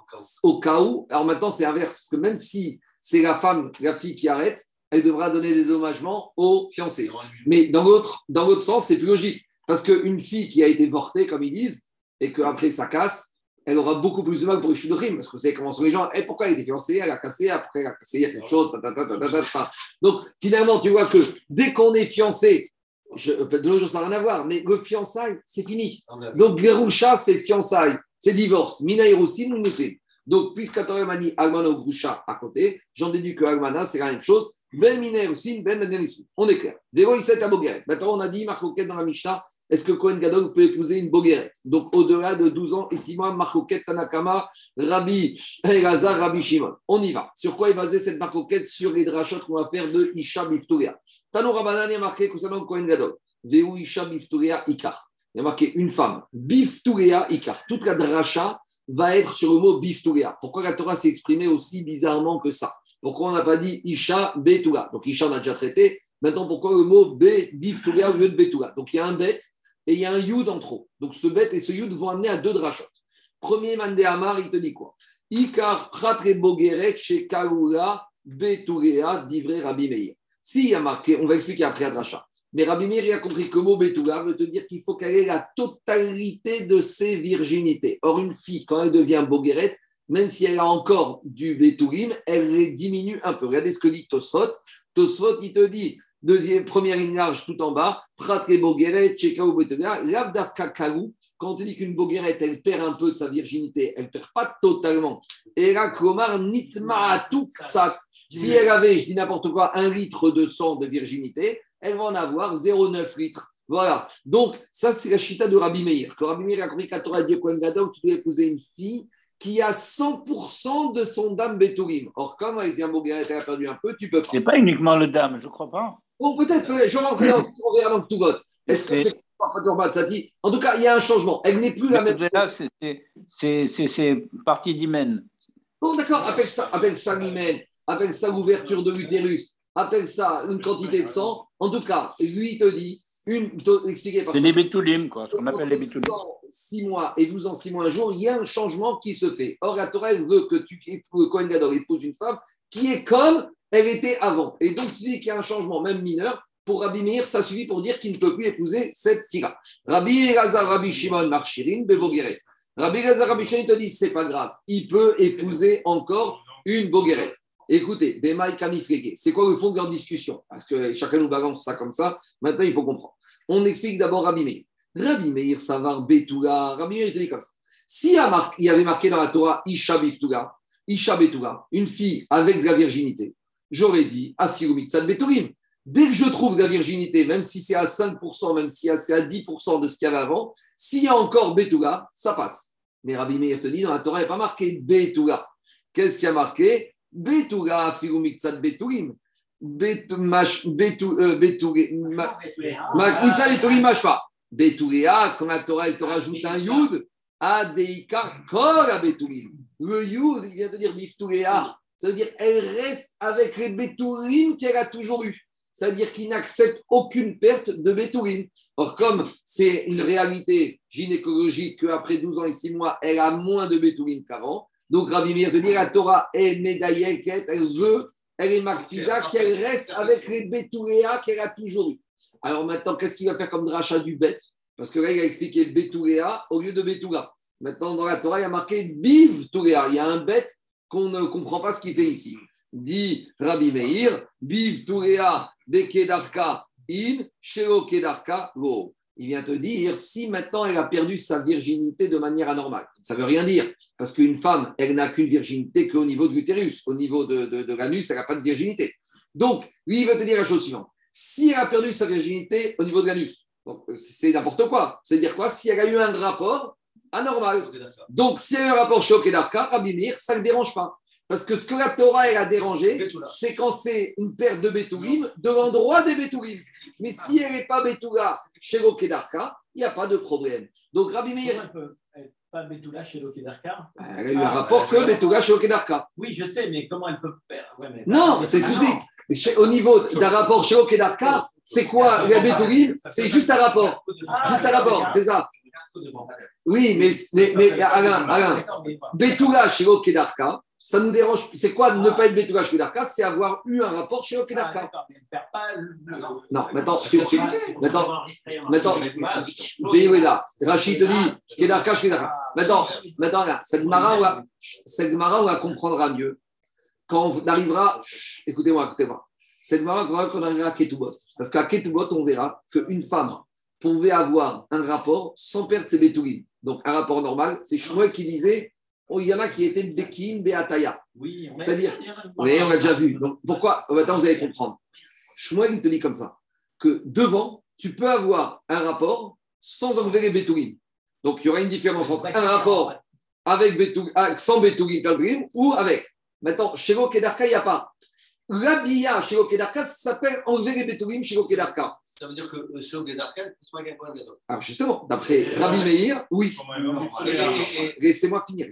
au cas où. Alors maintenant, c'est inverse, parce que même si c'est la femme, la fille qui arrête, elle devra donner des dédommagements au fiancé. Mais dans l'autre, dans l'autre sens, c'est plus logique. Parce qu'une fille qui a été portée, comme ils disent, et qu'après ça casse, elle aura beaucoup plus de mal pour les chutes de rime. Parce que vous savez comment sont les gens. Et pourquoi elle a été fiancée? Elle a cassé, après elle a cassé, il y a quelque chose. ta, ta. Donc finalement, tu vois que dès qu'on est fiancé, je, de nos jours, ça n'a rien à voir, mais le fiançailles, c'est fini. Donc Gerusha, c'est fiançailles, c'est divorce. Mina nous c'est. Donc, puisqu'Atorem a mis Almana ou Grusha à côté, j'en déduis que Almana, c'est la même chose. Ben Mina Roussine, Ben Benelissou. On est clair. Maintenant, on a dit, Marcoquette dans la Mishnah, est-ce que Cohen Gadol peut épouser une Bogueret Donc, au-delà de 12 ans et 6 mois, Marcoquette Tanakama, Rabbi Elazar, Rabbi Shimon. On y va. Sur quoi est basée cette Marcoquette? Sur les drachot qu'on va faire de Isha Bifturia. Tano Rabanan est marqué concernant Cohen Gadol. Veu Isha Bifturia Ikar. Il y a marqué une femme. Bifturia Ikar. Toute la dracha va être sur le mot Bifturia. Pourquoi la Torah s'est exprimée aussi bizarrement que ça? Pourquoi on n'a pas dit Isha Betula Donc Isha, on a déjà traité. Maintenant, pourquoi le mot Bifturia au lieu de Betula Donc il y a un bet et il y a un yud en trop. Donc ce bet et ce yud vont amener à deux drachot. Premier Mandé Amar, il te dit quoi? Ikar Pratre Bogeret chez Kaoula Beturea d'Ivre Rabbi Meir. S'il y a marqué, on va expliquer après à dracha. Mais Rabbi Meir, a compris que mot Betouga veut te dire qu'il faut qu'elle ait la totalité de ses virginités. Or, une fille, quand elle devient Bogueret, même si elle a encore du Betourim, elle les diminue un peu. Regardez ce que dit Tosfot. Tosfot, il te dit, deuxième, première ligne large tout en bas, Pratre Bogueret, Chekao Betouga, Lavdavka Kalou. Quand on dit qu'une Bogueret, elle perd un peu de sa virginité, elle ne perd pas totalement. Et là, Komar Nitma. Si elle avait, je dis n'importe quoi, un litre de sang de virginité, elle va en avoir 0,9 litres. Voilà. Donc, ça, c'est la chita de Rabbi Meir. Que Rabbi Meir a compris qu'à Torah Dieu tu dois épouser une fille qui a 100% de son dame Betourim. Or, comme elle vient Bogueret, elle a perdu un peu, tu peux pas. C'est pas uniquement le dame, je crois pas. Bon, peut-être, peut-être, je vais rentrer dans verra dans tout vote. Est-ce que c'est Fator Batsati En tout cas, il y a un changement. Elle n'est plus la même chose. Là, c'est- partie d'hymen. Bon, d'accord, appelle ça, appelle ça l'hymen, appelle ça l'ouverture de l'utérus, appelle ça une quantité de sang. En tout cas, lui, il te dit, une, expliquez par C'est des bétoulim, quoi, ce qu'on appelle les bétoulim. 12 ans, 6 mois et 12 ans, 6 mois, un jour, il y a un changement qui se fait. Or, la Torah, elle veut que tu épouses, Kohen Gadol épouse une femme qui est comme elle était avant. Et donc, celui qui a un changement, même mineur, pour Rabbi Meir, ça suffit pour dire qu'il ne peut plus épouser cette fille-là. Rabbi Elazar, Rabbi Shimon, Marchirin, Bevogeret. Rabbi Elazar, Rabbi Shimon, te disent, c'est pas grave. Il peut épouser encore une Bogueret. Écoutez, Bemaï Kamiflege, c'est quoi le fond de leur discussion? Parce que chacun nous balance ça comme ça. Maintenant, il faut comprendre. On explique d'abord Rabbi Meir. Rabbi Meir, Savar, Betouga. Rabbi Meir, je te dis comme ça. Si il y avait marqué dans la Torah Isha Biftuga, Isha Betouga, une fille avec de la virginité, j'aurais dit Afiru Mitzad Betourim. Dès que je trouve de la virginité, même si c'est à 5%, même si c'est à 10% de ce qu'il y avait avant, s'il y a encore Betouga, ça passe. Mais Rabbi Meir te dit, dans la Torah, il n'y a pas marqué Betouga. Qu'est-ce qu'il y a marqué? Betouga Afiru Mitzad Betourim. Bet- mash- Betou- euh, quand la Torah, elle te rajoute un Yud, Adeika Kol à Betourim. Le Yud, il vient de dire Bifturea. Ça veut dire elle reste avec les Betourim qu'elle a toujours eu. C'est-à-dire qu'il n'accepte aucune perte de Betourim. Or, comme c'est une réalité gynécologique qu'après 12 ans et 6 mois, elle a moins de Betourim qu'avant, donc Rabbi Meir te dit la Torah est médaillée, elle veut, elle est Makfida, qu'elle reste avec les Betouréa qu'elle a toujours eu. Alors maintenant, qu'est-ce qu'il va faire comme dracha du bête? Parce que là, il a expliqué Betouréa au lieu de Betouga. Maintenant, dans la Torah, il y a marqué Biv Touréa. Il y a un bête qu'on ne comprend pas ce qu'il fait ici. Dit Rabbi Meir, Biv Touréa Bekedarka in Sheo Kedarka go. Il vient te dire si maintenant elle a perdu sa virginité de manière anormale. Ça ne veut rien dire, parce qu'une femme, elle n'a qu'une virginité qu'au niveau de l'utérus. Au niveau de, de, l'anus, elle n'a pas de virginité. Donc, lui, il veut te dire la chose suivante. Si elle a perdu sa virginité au niveau de l'anus, c'est n'importe quoi. C'est-à-dire quoi? Si elle a eu un rapport anormal. Donc, si elle a eu un rapport choc et d'arca, Rabbi Meir, ça ne le dérange pas. Parce que ce que la Torah elle a dérangé, c'est quand c'est une perte de Betoulim de l'endroit des Betoulim. Mais si elle n'est pas Betouga chez l'Okedarka, il n'y a pas de problème. Donc Rabbi Meir, pas Betula chez Lokedarka elle a eu un rapport que Betouga chez l'Okedarka. Oui, je sais, mais comment elle peut faire? Non, c'est ce Au niveau d'un rapport chez l'Okedarka, c'est quoi La Betoulim C'est juste un rapport. Juste un rapport, c'est ça. Oui, mais, mais, mais Alain, Alain, Betouga chez l'Okedarka, ça nous dérange. C'est quoi ne pas être Betouga chez l'Okedarka C'est avoir eu un rapport chez l'Okedarka. Non, maintenant, tu- tu- maintenant, maintenant, Veilleda, Rachid te dit, Kedarka, Kedarka. Maintenant, maintenant, là, cette Gemara, on la comprendra mieux quand on arrivera, écoutez-moi, écoutez-moi, cette quand on arrivera à Ketubot. Parce qu'à Ketubot, on verra qu'une femme pouvait avoir un rapport sans perdre ses bétouines. Donc, un rapport normal, c'est Shmuel qui disait, oh, il y en a qui étaient Bekin, Beataya. Oui, on a- C'est-à-dire, oui, on l'a déjà vu. Donc, pourquoi Maintenant, vous allez comprendre. Shmuel, il te dit comme ça que devant, tu peux avoir un rapport sans enlever les bétouines. Donc, il y aura une différence entre un rapport avec Betou, ah, sans Pelgrim ou avec. Maintenant, chez l'Okedarka, il n'y a pas. L'habilla chez l'Okedarka, ça s'appelle enlever les bétouines chez l'Okedarka. Ça veut dire que le slogan des Darkan, c'est pas quelqu'un d'autre. Alors, justement, d'après Rabbi Meir, oui. Laissez-moi finir.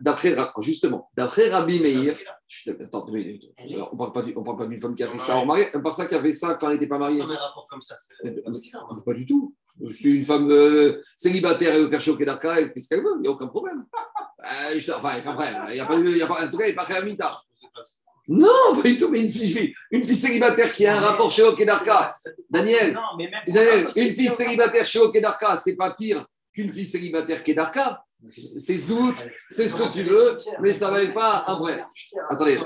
D'après, justement, d'après Rabbi Meir, Attends, on ne parle pas d'une femme qui a fait ça en mariage, parle ça qui a fait ça quand elle n'était pas mariée. Non, mais un rapport comme ça, c'est Ransky, là, moi. Pas du tout. Je suis une femme euh, célibataire et veut faire choquer d'arca, elle fait ce qu'elle veut, il n'y a aucun problème. Euh, je- enfin, après, il y a pas, il pas, en tout cas, il n'y a pas un. C'est Ransky. Non, pas du tout, mais une fille, une fille célibataire qui a un rapport chez Okedarka. Daniel, Non, mais même Daniel, une fille célibataire chez Okedarka, c'est pas pire qu'une fille célibataire Kedarka. C'est ce doute, c'est ce que tu veux, mais ça va pas un vrai. Attendez,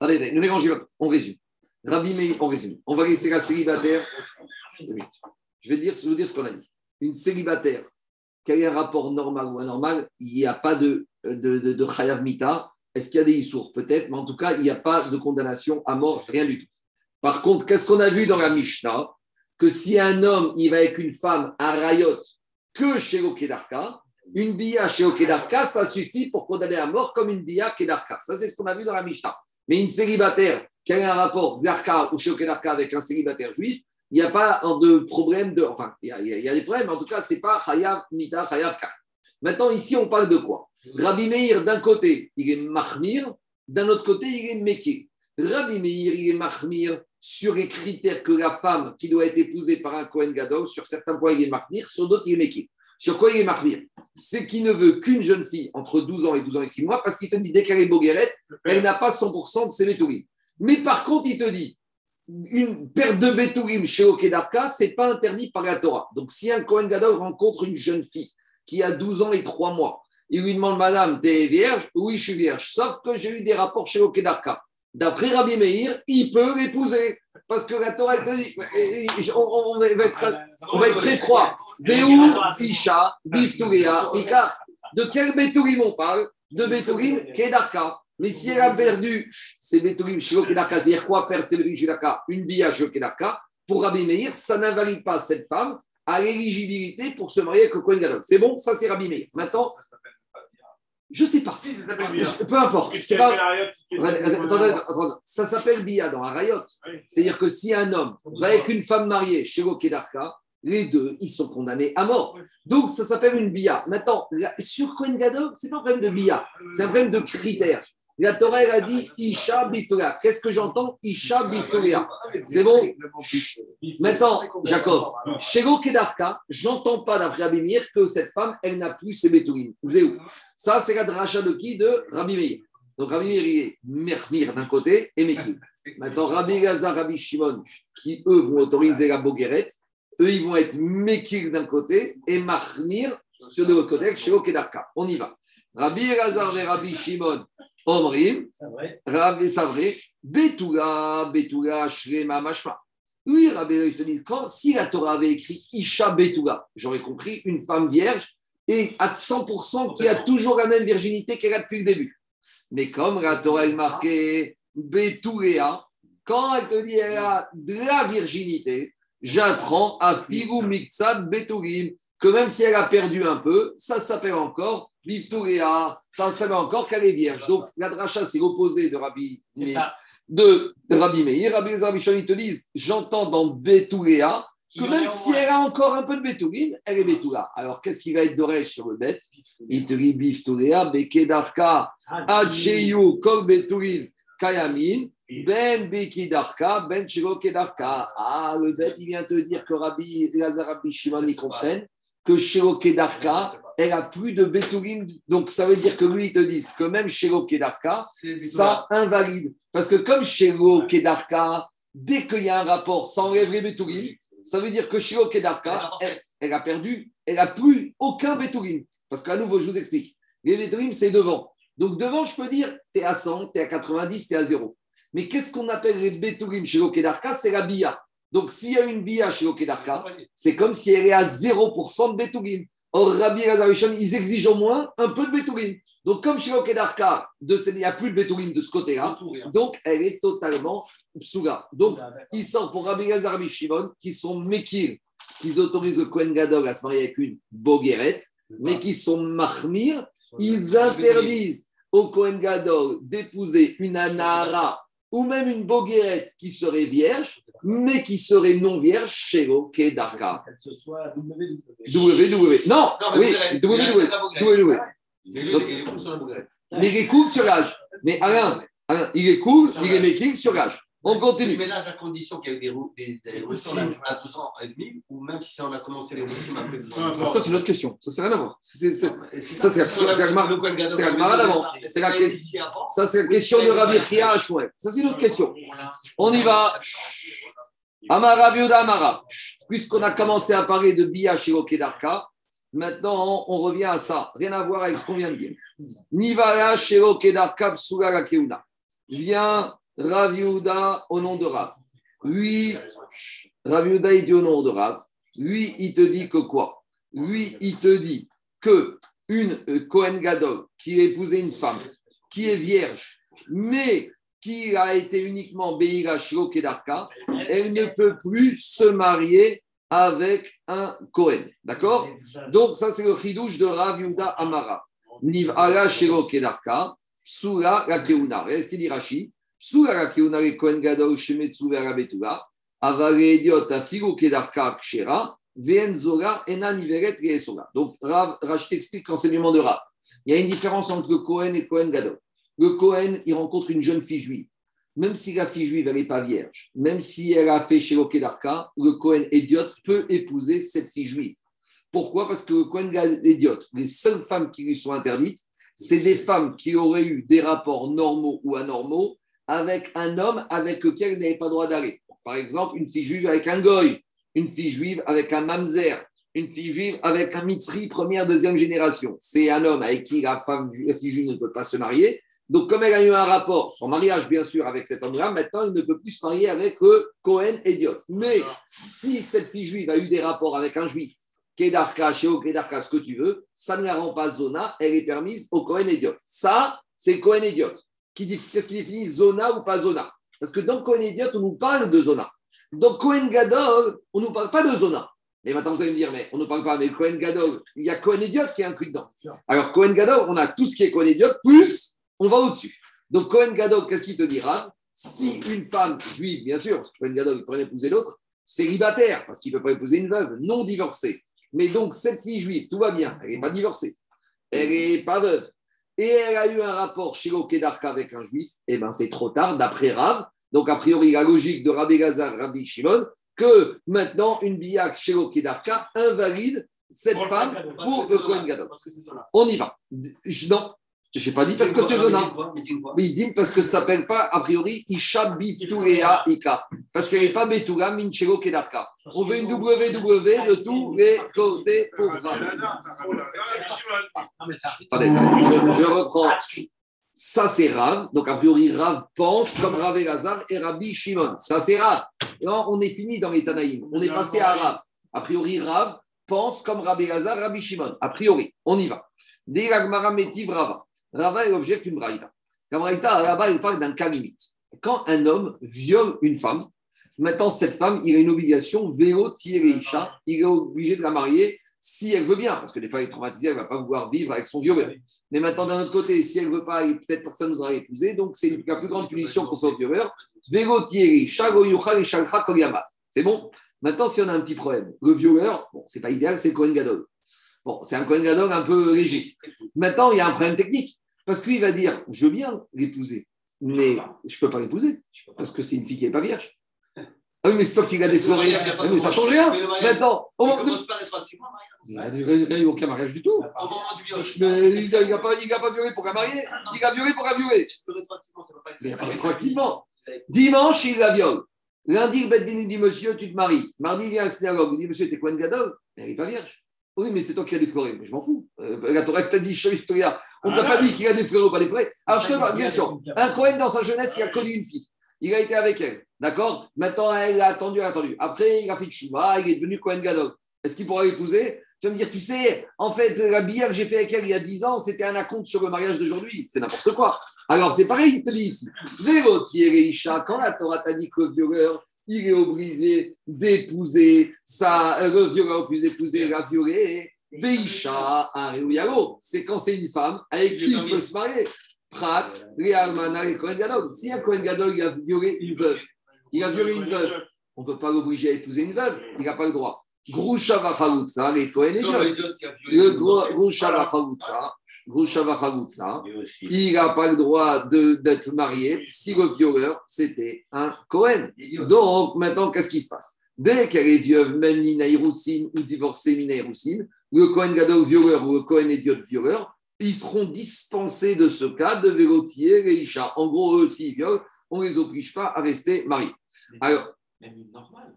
attendez, ne mélangez pas. On résume. Rabbi Meir, on résume. On va laisser la célibataire. Je vais dire, je vais vous dire ce qu'on a dit. Une célibataire, quel est un rapport normal ou anormal Il n'y a pas de, de, de, de chayav mita. Est-ce qu'il y a des issours Peut-être, mais en tout cas, il n'y a pas de condamnation à mort, rien du tout. Par contre, qu'est-ce qu'on a vu dans la Mishnah? Que si un homme, il va avec une femme à Rayot que chez Okedarka, une bia chez Okedarka, ça suffit pour condamner à mort comme une bia Kedarka. Ça, c'est ce qu'on a vu dans la Mishnah. Mais une célibataire qui a un rapport d'Arka ou chez Okedarka avec un célibataire juif, il n'y a pas de problème de. Enfin, il y a, des problèmes, mais en tout cas, ce n'est pas Chayav Mita, Chayav Kat. Maintenant, ici, on parle de quoi? Rabbi Meir, d'un côté, il est Mahmir, d'un autre côté, il est Mekir. Rabbi Meir, il est Mahmir sur les critères que la femme qui doit être épousée par un Kohen Gadol, sur certains points, il est Mahmir, sur d'autres, il est Mekir. Sur quoi il est Mahmir? C'est qu'il ne veut qu'une jeune fille entre 12 ans et 12 ans et 6 mois, parce qu'il te dit, dès qu'elle est Bogueret, elle n'a pas 100% de ses vétourim. Mais par contre, il te dit, une perte de vétourim chez Okedarka, ce n'est pas interdit par la Torah. Donc, si un Kohen Gadol rencontre une jeune fille qui a 12 ans et 3 mois, il lui demande, Madame, t'es vierge? Oui, je suis vierge. Sauf que j'ai eu des rapports chez Okedarka. D'après Rabbi Meir, il peut l'épouser. Parce que la Torah, te dit, et- et- on, va être, très froid. Isha, Ikar. De quel Betourim on parle? De Betourim Kedarka. Mais si elle a perdu ses Betourim chez Kedarka, c'est-à-dire quoi perdre ses Betourim chez Kedarka Une bia chez Kedarka, pour Rabbi Meir, ça n'invalide pas cette femme à l'éligibilité pour se marier avec le. C'est bon, ça c'est Rabbi Meir. Maintenant, je sais pas. Si, ça. Je- peu importe. C'est pas- Attendez. Ça s'appelle Bia dans Harayot. Oui. C'est-à-dire que si un homme va avec une femme mariée chez Kedarka, les deux, ils sont condamnés à mort. Donc, ça s'appelle une Bia. Maintenant, la- sur Kohen Gadol, c'est pas un problème de Bia, c'est un problème de critères. La Torah, elle a dit Isha Biftoria. Qu'est-ce que j'entends? Isha Biftoria. C'est bon? Maintenant, Jacob, chez Kedarka, j'entends pas d'après Rabbi que cette femme, elle n'a plus ses bétourim. Zéou. Ça, c'est la dracha de qui? De Rabbi Meir. Donc, Rabbi Meir, il est Mermir d'un côté et Mekir. Maintenant, Rabbi Gaza, Rabbi Shimon, qui eux vont autoriser la Bogueret, eux, ils vont être Mekir d'un côté et Mahmir sur de l'autre côté, chez Kedarka. On y va. Rabbi Elazar et Rabbi Shimon, Omrim, vrai. Rabbi Savré, Betula, Betula, Shrema, Mashma. Oui, Rabbi je te dis, quand, si la Torah avait écrit Isha Betula, j'aurais compris une femme vierge et à 100% qui a toujours la même virginité qu'elle a depuis le début. Mais comme la Torah est marquée Betulea, quand elle te dit elle a de la virginité, j'apprends à Figu Mixad Betulim, que même si elle a perdu un peu, ça s'appelle encore Bifturea, ça s'appelle encore qu'elle est vierge. Donc la dracha, c'est l'opposé de Rabbi Meir- ça. de Rabbi Meir. Rabbi ils te disent, j'entends dans Qui que même si elle a encore un peu de Betulim, elle est Betula. Alors qu'est-ce qui va être d'oreille sur le bête Il te dit Bifturea, Bekedarka, Acheyu, Kol Betulim, Kayamin, Ben Bekidarka, Ben Shiro Kedarka. Ah, le bête, il vient te dire que Rabbi Lazar Rabbi Shimon, ils comprennent que Shiro Kedarka, elle a plus de Betulim. Donc ça veut dire que lui, ils te disent que même Shiro Kedarka, ça invalide. Parce que comme chez Kedarka, dès qu'il y a un rapport, ça enlève les Betourim. Ça veut dire que chez Kedarka, elle, elle a perdu, elle n'a plus aucun Betourim. Parce qu'à nouveau, je vous explique. Les Betourim, c'est devant. Donc devant, je peux dire, tu es à 100, tu es à 90, tu es à 0. Mais qu'est-ce qu'on appelle les Betourim chez Kedarka? C'est la Bia. Donc s'il y a une Bia chez Kedarka, c'est comme si elle est à 0% de Betourim. Or, Rabbi Elazar ils exigent au moins un peu de Betourim. Donc, comme chez Okedarka, de ce- il n'y a plus de Betourim de ce côté-là, donc elle est totalement Psuga. Donc, ils sortent pour Rabbi Elazar Shimon, qui sont Mekir, qui autorisent le Kohen Gadol à se marier avec une Bogueret, mais qui sont Mahmir, ils interdisent au Kohen Gadol d'épouser une Anahara ou même une Bogueret qui serait vierge, mais qui serait non vierge chez Okedarka. Qu'elle se soit WW. WW. Non, Non, oui, WW. il est cool sur l'âge. Mais Alain, Alain, il est cool, il est making sur l'âge. On continue. Mais là, à condition qu'il y ait des, des, des roussim à 12 ans et demi, ou même si on a commencé les roussim après 12 ans. Ah, Ça, c'est une autre question. Ça, c'est rien à voir. Ça, c'est- Agmar- d'avant. Ça, c'est la question de Rabbi Chia à Shmuel. Ça, c'est une autre question. On y va. Amara Biuda Amara. Puisqu'on a commencé à parler de Bia chez Okedarka, maintenant on revient à ça. Rien à voir avec ce qu'on vient de dire. Nivara chez Okedarka Psula la Keuna. Vient Rav au nom de Rav. Lui, Rav Yehuda, il dit au nom de Rav. Lui, il te dit que quoi? Lui, il te dit que une euh, Kohen Gadol qui a épousé une femme qui est vierge, mais qui a été uniquement Beira Kedarka, elle ne peut plus se marier avec un Kohen. D'accord? Donc, ça, c'est le chidouche de Rav Yehuda Amara. Niv ala Kedarka, Psula la Keuna. Regardez ce qu'il dit Rashi. Psula la Niveret Sola. Donc, Rav, Rashi t'explique l'enseignement de Rav. Il y a une différence entre le Kohen et le Kohen Gadol. Le Kohen, il rencontre une jeune fille juive. Même si la fille juive, n'est pas vierge, même si elle a fait chez Kedarka, le Kohen idiot peut épouser cette fille juive. Pourquoi? Parce que le Kohen idiot, les seules femmes qui lui sont interdites, c'est des femmes qui auraient eu des rapports normaux ou anormaux avec un homme avec lequel elle n'avait pas le droit d'aller. Par exemple, une fille juive avec un goy, une fille juive avec un mamzer, une fille juive avec un mitzri première, deuxième génération. C'est un homme avec qui la, femme, fille juive ne peut pas se marier. Donc, comme elle a eu un rapport, son mariage bien sûr avec cet homme-là, maintenant il ne peut plus se marier avec le Cohen idiot. Mais si cette fille juive a eu des rapports avec un juif, Kedarka, Sheo, Kedarka, ce que tu veux, ça ne la rend pas Zona, elle est permise au Cohen idiot. Ça, c'est Cohen idiot. Qu'est-ce qui définit Zona ou pas Zona? Parce que dans Cohen idiot, on nous parle de Zona. Dans Cohen Gadol, on ne nous parle pas de Zona. Et maintenant, vous allez me dire, mais on ne parle pas avec Cohen Gadol. Il y a Cohen idiot qui est inclus dedans. Alors, Cohen Gadol, on a tout ce qui est Cohen idiot, plus on va au-dessus. Donc, Cohen Gadol, qu'est-ce qu'il te dira? Si une femme juive, bien sûr, parce que Cohen Gadol, il pourrait épouser l'autre, célibataire, parce qu'il ne peut pas épouser une veuve, non divorcée. Mais donc, cette fille juive, tout va bien, elle n'est pas divorcée, elle n'est pas veuve, et elle a eu un rapport chez Kedarka avec un juif, et bien c'est trop tard, d'après Rav. Donc, a priori, la logique de Rabbi Gazar, Rabbi Shimon, que maintenant, une biak chez Kedarka invalide cette Pour femme pour le Kohen. Gadol. On y va. Je- Non, je n'ai pas dit parce que c'est Zona. Mais il dit parce que ça ne s'appelle pas, a priori, Isha Bifturea Ikar. Parce qu'elle n'est pas Betura Minchelo Kedarka. On veut une WW de tous les côtés pour Rav. Mais ça. Attendez, je, reprends. Ça, c'est Rav. Donc, a priori, Rav pense comme Rav Elazar et Rabbi Shimon. Ça, c'est Rav. Là, on est fini dans les Tanaïm. On est passé à Rav. A priori, Rav pense comme Rabbi Elazar, Rabbi Shimon. A priori, on y va. Dès Rava. Rava est l'objet d'une braïta. La braïta, là-bas, il parle d'un cas limite. Quand un homme viole une femme, maintenant, cette femme, il a une obligation, vélo, Isha, il est obligé de la marier si elle veut bien, parce que des fois, elle est traumatisée, elle ne va pas vouloir vivre avec son violeur. Mais maintenant, d'un autre côté, si elle ne veut pas, peut-être personne ne voudra l'épouser, donc c'est la plus grande punition soit au violeur. Vélo, Isha, Goyucha, Shalcha, Koyama. C'est bon? Maintenant, si on a un petit problème, le violeur, bon, c'est pas idéal, c'est le Kohen Gadol. Bon, c'est un Kohen Gadol un peu léger. Maintenant, il y a un problème technique. Parce qu'il va dire, je veux bien l'épouser, mais je ne peux pas l'épouser, parce que c'est une fille qui n'est pas vierge. Ah oui, mais c'est toi qui l'as défloré. Ah, mais ça change rien. Maintenant, au moment il n'y a eu aucun mariage du tout. Au moment du viol. Mais il n'a pas, violé pour la marier, il a violé pour la violer. Rétroactivement, ça ne va pas être Mais rétroactivement. Dimanche, il la viole. Lundi, le Beddin dit Monsieur, tu te maries. Mardi, il vient à la synagogue. Il dit Monsieur, t'es Cohen Gadol Elle n'est pas vierge. Oui, mais c'est toi qui as défloré. Mais je m'en fous. Euh, la Torah t'a dit, on ne t'a pas dit qu'il a défloré ou pas défloré. Alors, je te parle, bien sûr. Un Cohen, dans sa jeunesse, il a connu une fille. Il a été avec elle. D'accord? Maintenant, elle a attendu, elle a attendu. Après, il a fait Chouba, il est devenu Cohen Gadol. Est-ce qu'il pourra l'épouser? Tu vas me dire, tu sais, en fait, la bière que j'ai fait avec elle il y a 10 ans, c'était un acompte sur le mariage d'aujourd'hui. C'est n'importe quoi. Alors, c'est pareil, il te dit ici. Quand la Torah t'a dit que le violeur, il est obligé d'épouser sa. euh, Le violeur obligé d'épouser la violée. Beisha. C'est quand c'est une femme avec qui il peut se marier. Prat, Réalmana et Cohen Gadol. Si un Cohen Gadol, il a violé une veuve, il a violé une veuve, on ne peut pas l'obliger à épouser une veuve, il n'a pas le droit. Grouchava Chalutza, les Kohen C'est et Le aussi. il n'a pas le droit d'être marié si le violeur, c'était un Cohen. Donc, maintenant, qu'est-ce qui se passe? Dès qu'elle est vieuse, même Nina Iroussine ou divorcée Mina Iroussine, le Cohen Gadol violeur ou le Cohen Idiot violeur, ils seront dispensés de ce cas de vélotier les Isha. En gros, eux, s'ils violent, on ne les oblige pas à rester mariés. Alors, Même une normale.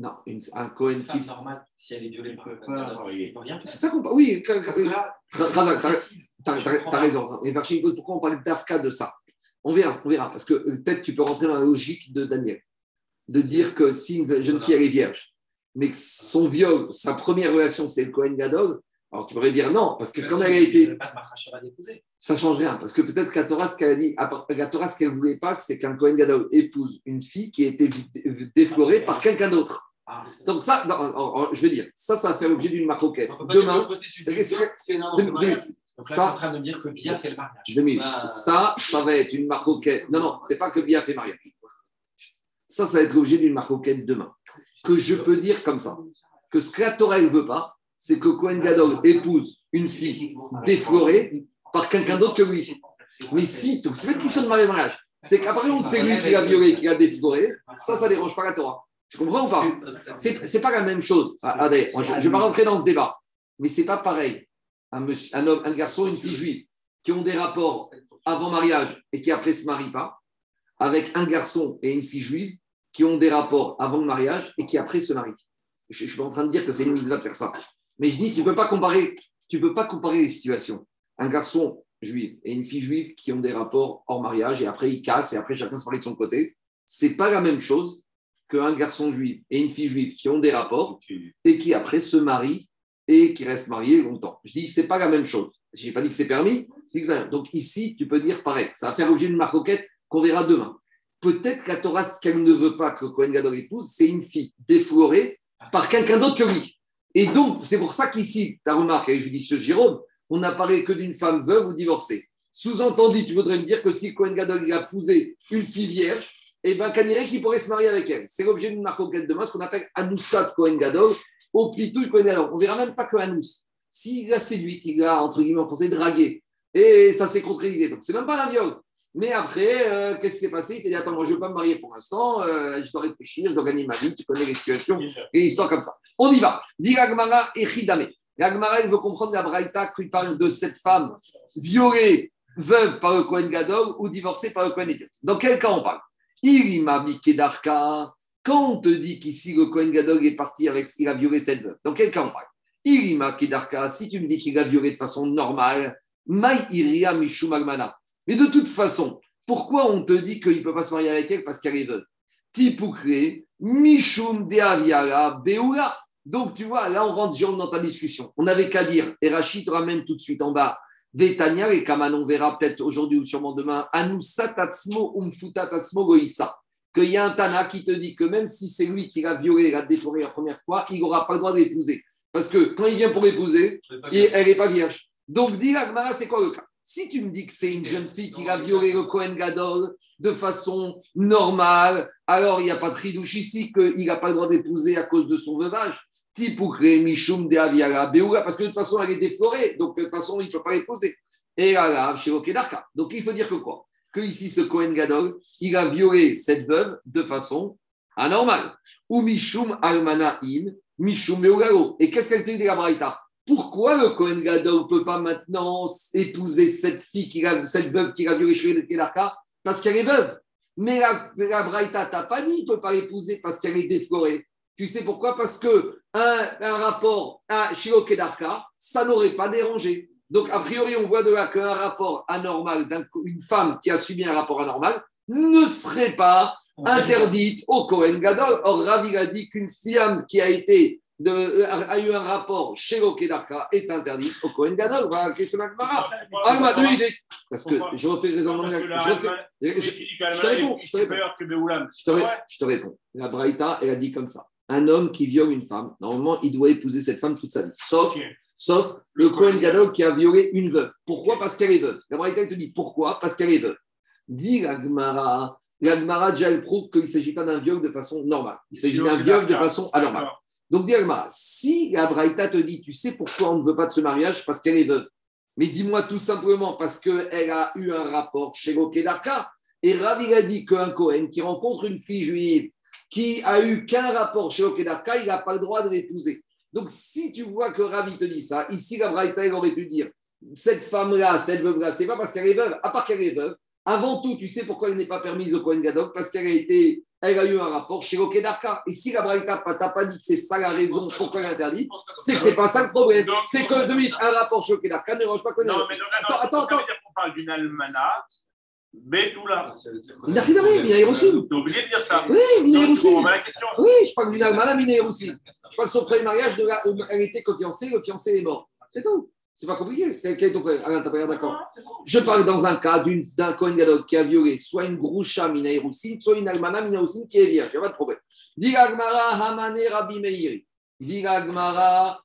Non, une- un Cohen qui. femme normale, si elle est violée par un cadavre, il ne peut rien. C'est ça qu'on parle. Oui, t'as- raison. Et pourquoi on parle d'Afka de ça? On verra, on verra. Parce que peut-être tu peux rentrer dans la logique de Daniel. De dire que si une jeune fille elle est vierge, mais que son viol, sa première relation, c'est le Cohen Gadol, alors tu pourrais dire non, parce que comme elle a été. Ça change rien. Parce que peut-être que la Torah, ce qu'elle a dit, à part- la Torah, ce qu'elle ne voulait pas, c'est qu'un Cohen Gadol épouse une fille qui a été déflorée par quelqu'un d'autre. Ah, Donc ça, non, je vais dire, ça, ça va faire l'objet d'une maroquette. Pas Demain, c'est Ça- en train de dire que Bia fait le mariage. 2000. Ah. Ça, ça va être une maroquette. Non, non, c'est pas que Bia fait mariage. Ça, ça va être l'objet d'une maroquette demain. Que je peux dire comme ça. Que ce que la Torah ne veut pas, c'est que Cohen Gadol épouse une fille déflorée par quelqu'un d'autre que lui. Mais si, c'est même qu'ils sont de mariage. C'est qu'après, on c'est lui qui l'a violé, qui l'a défloré. Ça, ça ne dérange pas la Torah. Tu comprends ou pas C'est pas la même chose. Ah, allez, je ne vais pas rentrer dans ce débat. Mais c'est pas pareil. Un, monsieur- un homme, un garçon, une fille juive qui ont des rapports avant mariage et qui après se marient pas, avec un garçon et une fille juive qui ont des rapports avant le mariage et qui après se marient. Je ne suis pas en train de dire que c'est une mitzvah de faire ça. Mais je dis, tu ne peux pas comparer, tu peux pas comparer les situations. Un garçon juif et une fille juive qui ont des rapports hors mariage et après ils cassent et après chacun se marie de son côté. C'est pas la même chose qu'un garçon juif et une fille juive qui ont des rapports et qui après se marient et qui restent mariés longtemps. Je dis, c'est pas la même chose. Je n'ai pas dit que c'est permis. Donc ici, tu peux dire pareil. Ça va faire l'objet d'une marcoquette qu'on verra demain. Peut-être que la Torah, ce qu'elle ne veut pas que Cohen Gadol épouse, c'est une fille déflorée par quelqu'un d'autre que lui. Et donc, c'est pour ça qu'ici, et je dis ce Jérôme, on n'a parlé que d'une femme veuve ou divorcée. Sous-entendu, tu voudrais me dire que si Cohen Gadol a épousé une fille vierge, eh bien, Kaniré qui pourrait se marier avec elle. C'est l'objet d'une marcoquette demain, ce qu'on appelle Anoussat Cohen Gadol, au pitouille Cohen Gadol. On verra même pas que Anous. S'il a séduit, il a, entre guillemets, en français, dragué, et ça s'est concrétisé. Donc, c'est même pas un viol. Mais après, euh, qu'est-ce qui s'est passé? Il t'a dit Attends, moi, je ne veux pas me marier pour l'instant, euh, je dois réfléchir, je dois gagner ma vie, tu connais les situations et l'histoire comme ça. On y va. Dit Agmara et Chidame. L'Agmara, il veut comprendre la Braïta qui parle de cette femme violée, veuve par le Kohen Gadol ou divorcée par le Kohen Idiot. Dans quel cas on parle? Irima Mikedarka. Quand on te dit qu'ici le Kohen Gadol est parti avec il a violé cette veuve, dans quel cas on parle Irima Kedarka, si tu me dis qu'il a violé de façon normale, Mai Iria Mishum Agmana. Mais de toute façon, pourquoi on te dit qu'il ne peut pas se marier avec elle parce qu'elle est veuve? Tipukre, Mishum Deaviara, Beoula. Donc, tu vois, là, on rentre dans ta discussion. On n'avait qu'à dire, et Rachid ramène tout de suite en bas, Vetania, et Kaman, on verra peut-être aujourd'hui ou sûrement demain, Anoussa Tatsmo Umfuta Tatsmo Goïsa. Qu'il y a un Tana qui te dit que même si c'est lui qui l'a violé, l'a déforé la première fois, il n'aura pas le droit de l'épouser. Parce que quand il vient pour l'épouser, elle n'est pas vierge. Donc, dis Agmara, c'est quoi le cas? Si tu me dis que c'est une jeune fille qui a violé le Kohen Gadol de façon normale, alors il n'y a pas de ridouche ici qu'il n'a pas le droit d'épouser à cause de son veuvage. Mishum, de Aviara, Beoula, parce que de toute façon, elle est déflorée, donc de toute façon, il ne peut pas l'épouser. Et là, chez Okedarka. Donc, il faut dire que quoi Que ici, ce Kohen Gadol, il a violé cette veuve de façon anormale. Ou Mishum Almanaim, Mishum Beoulalo. Et qu'est-ce qu'elle te dit de la Braïta pourquoi le Kohen Gadol ne peut pas maintenant épouser cette fille, qui a, cette veuve qui a violé chez Parce qu'elle est veuve. Mais la, la Braïta t'a pas dit, il ne peut pas l'épouser parce qu'elle est déflorée. Tu sais pourquoi? Parce que un, un rapport à Shiro Kedarka, ça n'aurait pas dérangé. Donc, a priori, on voit de là qu'un rapport anormal d'une femme qui a subi un rapport anormal ne serait pas interdite au Kohen Gadol. Or, Ravi a dit qu'une femme qui a été de, a eu un rapport chez Kedarka est interdite au Kohen Gadol. Voilà la question deux minutes. Parce que je refais le raisonnement. Je, refais- je- je- je te réponds, je te réponds. je te réponds. La Braïta, elle a dit comme ça. Un homme qui viole une femme, normalement, il doit épouser cette femme toute sa vie. Sauf, sauf le Kohen Gadol qui a violé une veuve. Pourquoi? Parce qu'elle est veuve. La Braïta, te dit pourquoi? Parce qu'elle est veuve. Dit la Gemara. La Gemara, déjà, elle prouve qu'il ne s'agit pas d'un viol de façon normale. Il s'agit d'un viol de façon anormale. Donc, Dirma, si la Braïta te dit, tu sais pourquoi on ne veut pas de ce mariage? Parce qu'elle est veuve. Mais dis-moi tout simplement parce qu'elle a eu un rapport chez Lokedarka. Et Rav, il a dit qu'un Cohen qui rencontre une fille juive qui a eu qu'un rapport chez Lokedarka, il n'a pas le droit de l'épouser. Donc, si tu vois que Ravi te dit ça, ici, la Braïta, il aurait pu dire cette femme-là, cette veuve-là, c'est pas parce qu'elle est veuve, à part qu'elle est veuve. Avant tout, tu sais pourquoi elle n'est pas permise au Kohen Gadol? Parce qu'elle a été, elle a eu un rapport chez Lokedarka. Et si la Braïta t'a pas dit que c'est ça la raison pourquoi elle est interdite, c'est que c'est pas ça le problème. C'est que, de un rapport chez Lokedarka ne dérange pas Kohen Attends, attends, attends. qu'on parle d'une almanach, Betula. Il n'a rien voir, Mina aussi. T'es obligé de dire ça. Oui, Mina la question. Oui, je parle d'une Almana, Mina aussi. Je crois que son premier mariage, de la- euh, elle était co-fiancée, le fiancé est mort. C'est tout. C'est pas compliqué. Quel quel est ton problème Alain, t'as pas l'air d'accord Je parle dans un cas d'une- d'un Kohen Gadol qui a violé soit une Groucha Mina soit une Almana Mina qui est vierge. Il n'y a pas de problème. Dit Agmara Hamane Rabbi Meiri. Dit Agmara.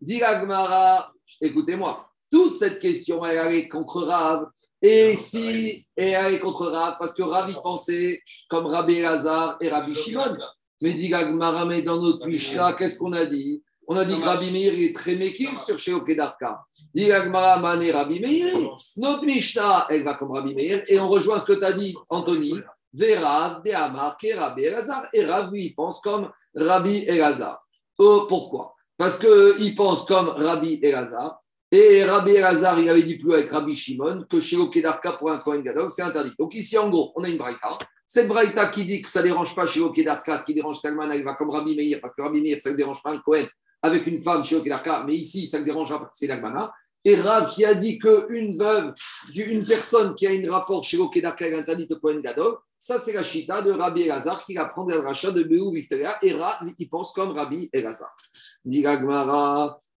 Dit Agmara. Écoutez-moi. Toute cette question, elle allait contre Rav. Et si et elle est contre Rav, parce que Rav y pensait comme Rabbi Lazar et Rabbi Shimon. Mais dit Agmara, mais dans notre Mishnah, qu'est-ce qu'on a dit? On a dit que Rabbi Meir est très méquille sur chez Okedarka. Dit Agmara, Mané Rabbi Meir. Notre Mishnah, elle va comme Rabbi Meir. Et on rejoint ce que tu as dit, Anthony. Verav, Dehamar, et Rabbi Elazar. Et Rav, lui, il pense comme Rabbi Elazar. Oh, pourquoi? Parce qu'il pense comme Rabbi Elazar. Et Rabbi Elazar, il avait dit plus avec Rabbi Shimon que chez Okedarka pour un Kohen Gadol, c'est interdit. Donc ici, en gros, on a une braïta. Cette braïta qui dit que ça ne dérange pas chez Okedarka, ce qui dérange Salman, elle va comme Rabbi Meir, parce que Rabbi Meir, ça ne dérange pas un Kohen avec une femme chez Okedarka, mais ici, ça ne dérangera pas parce que c'est l'Agmana. Et Rav qui a dit qu'une veuve, une personne qui a un rapport chez Okedarka est interdite au Kohen Gadol, ça c'est la chita de Rabbi Elazar qui apprend le rachat de Beou Vifteria. Et Rav, il pense comme Rabbi Elazar. Dit la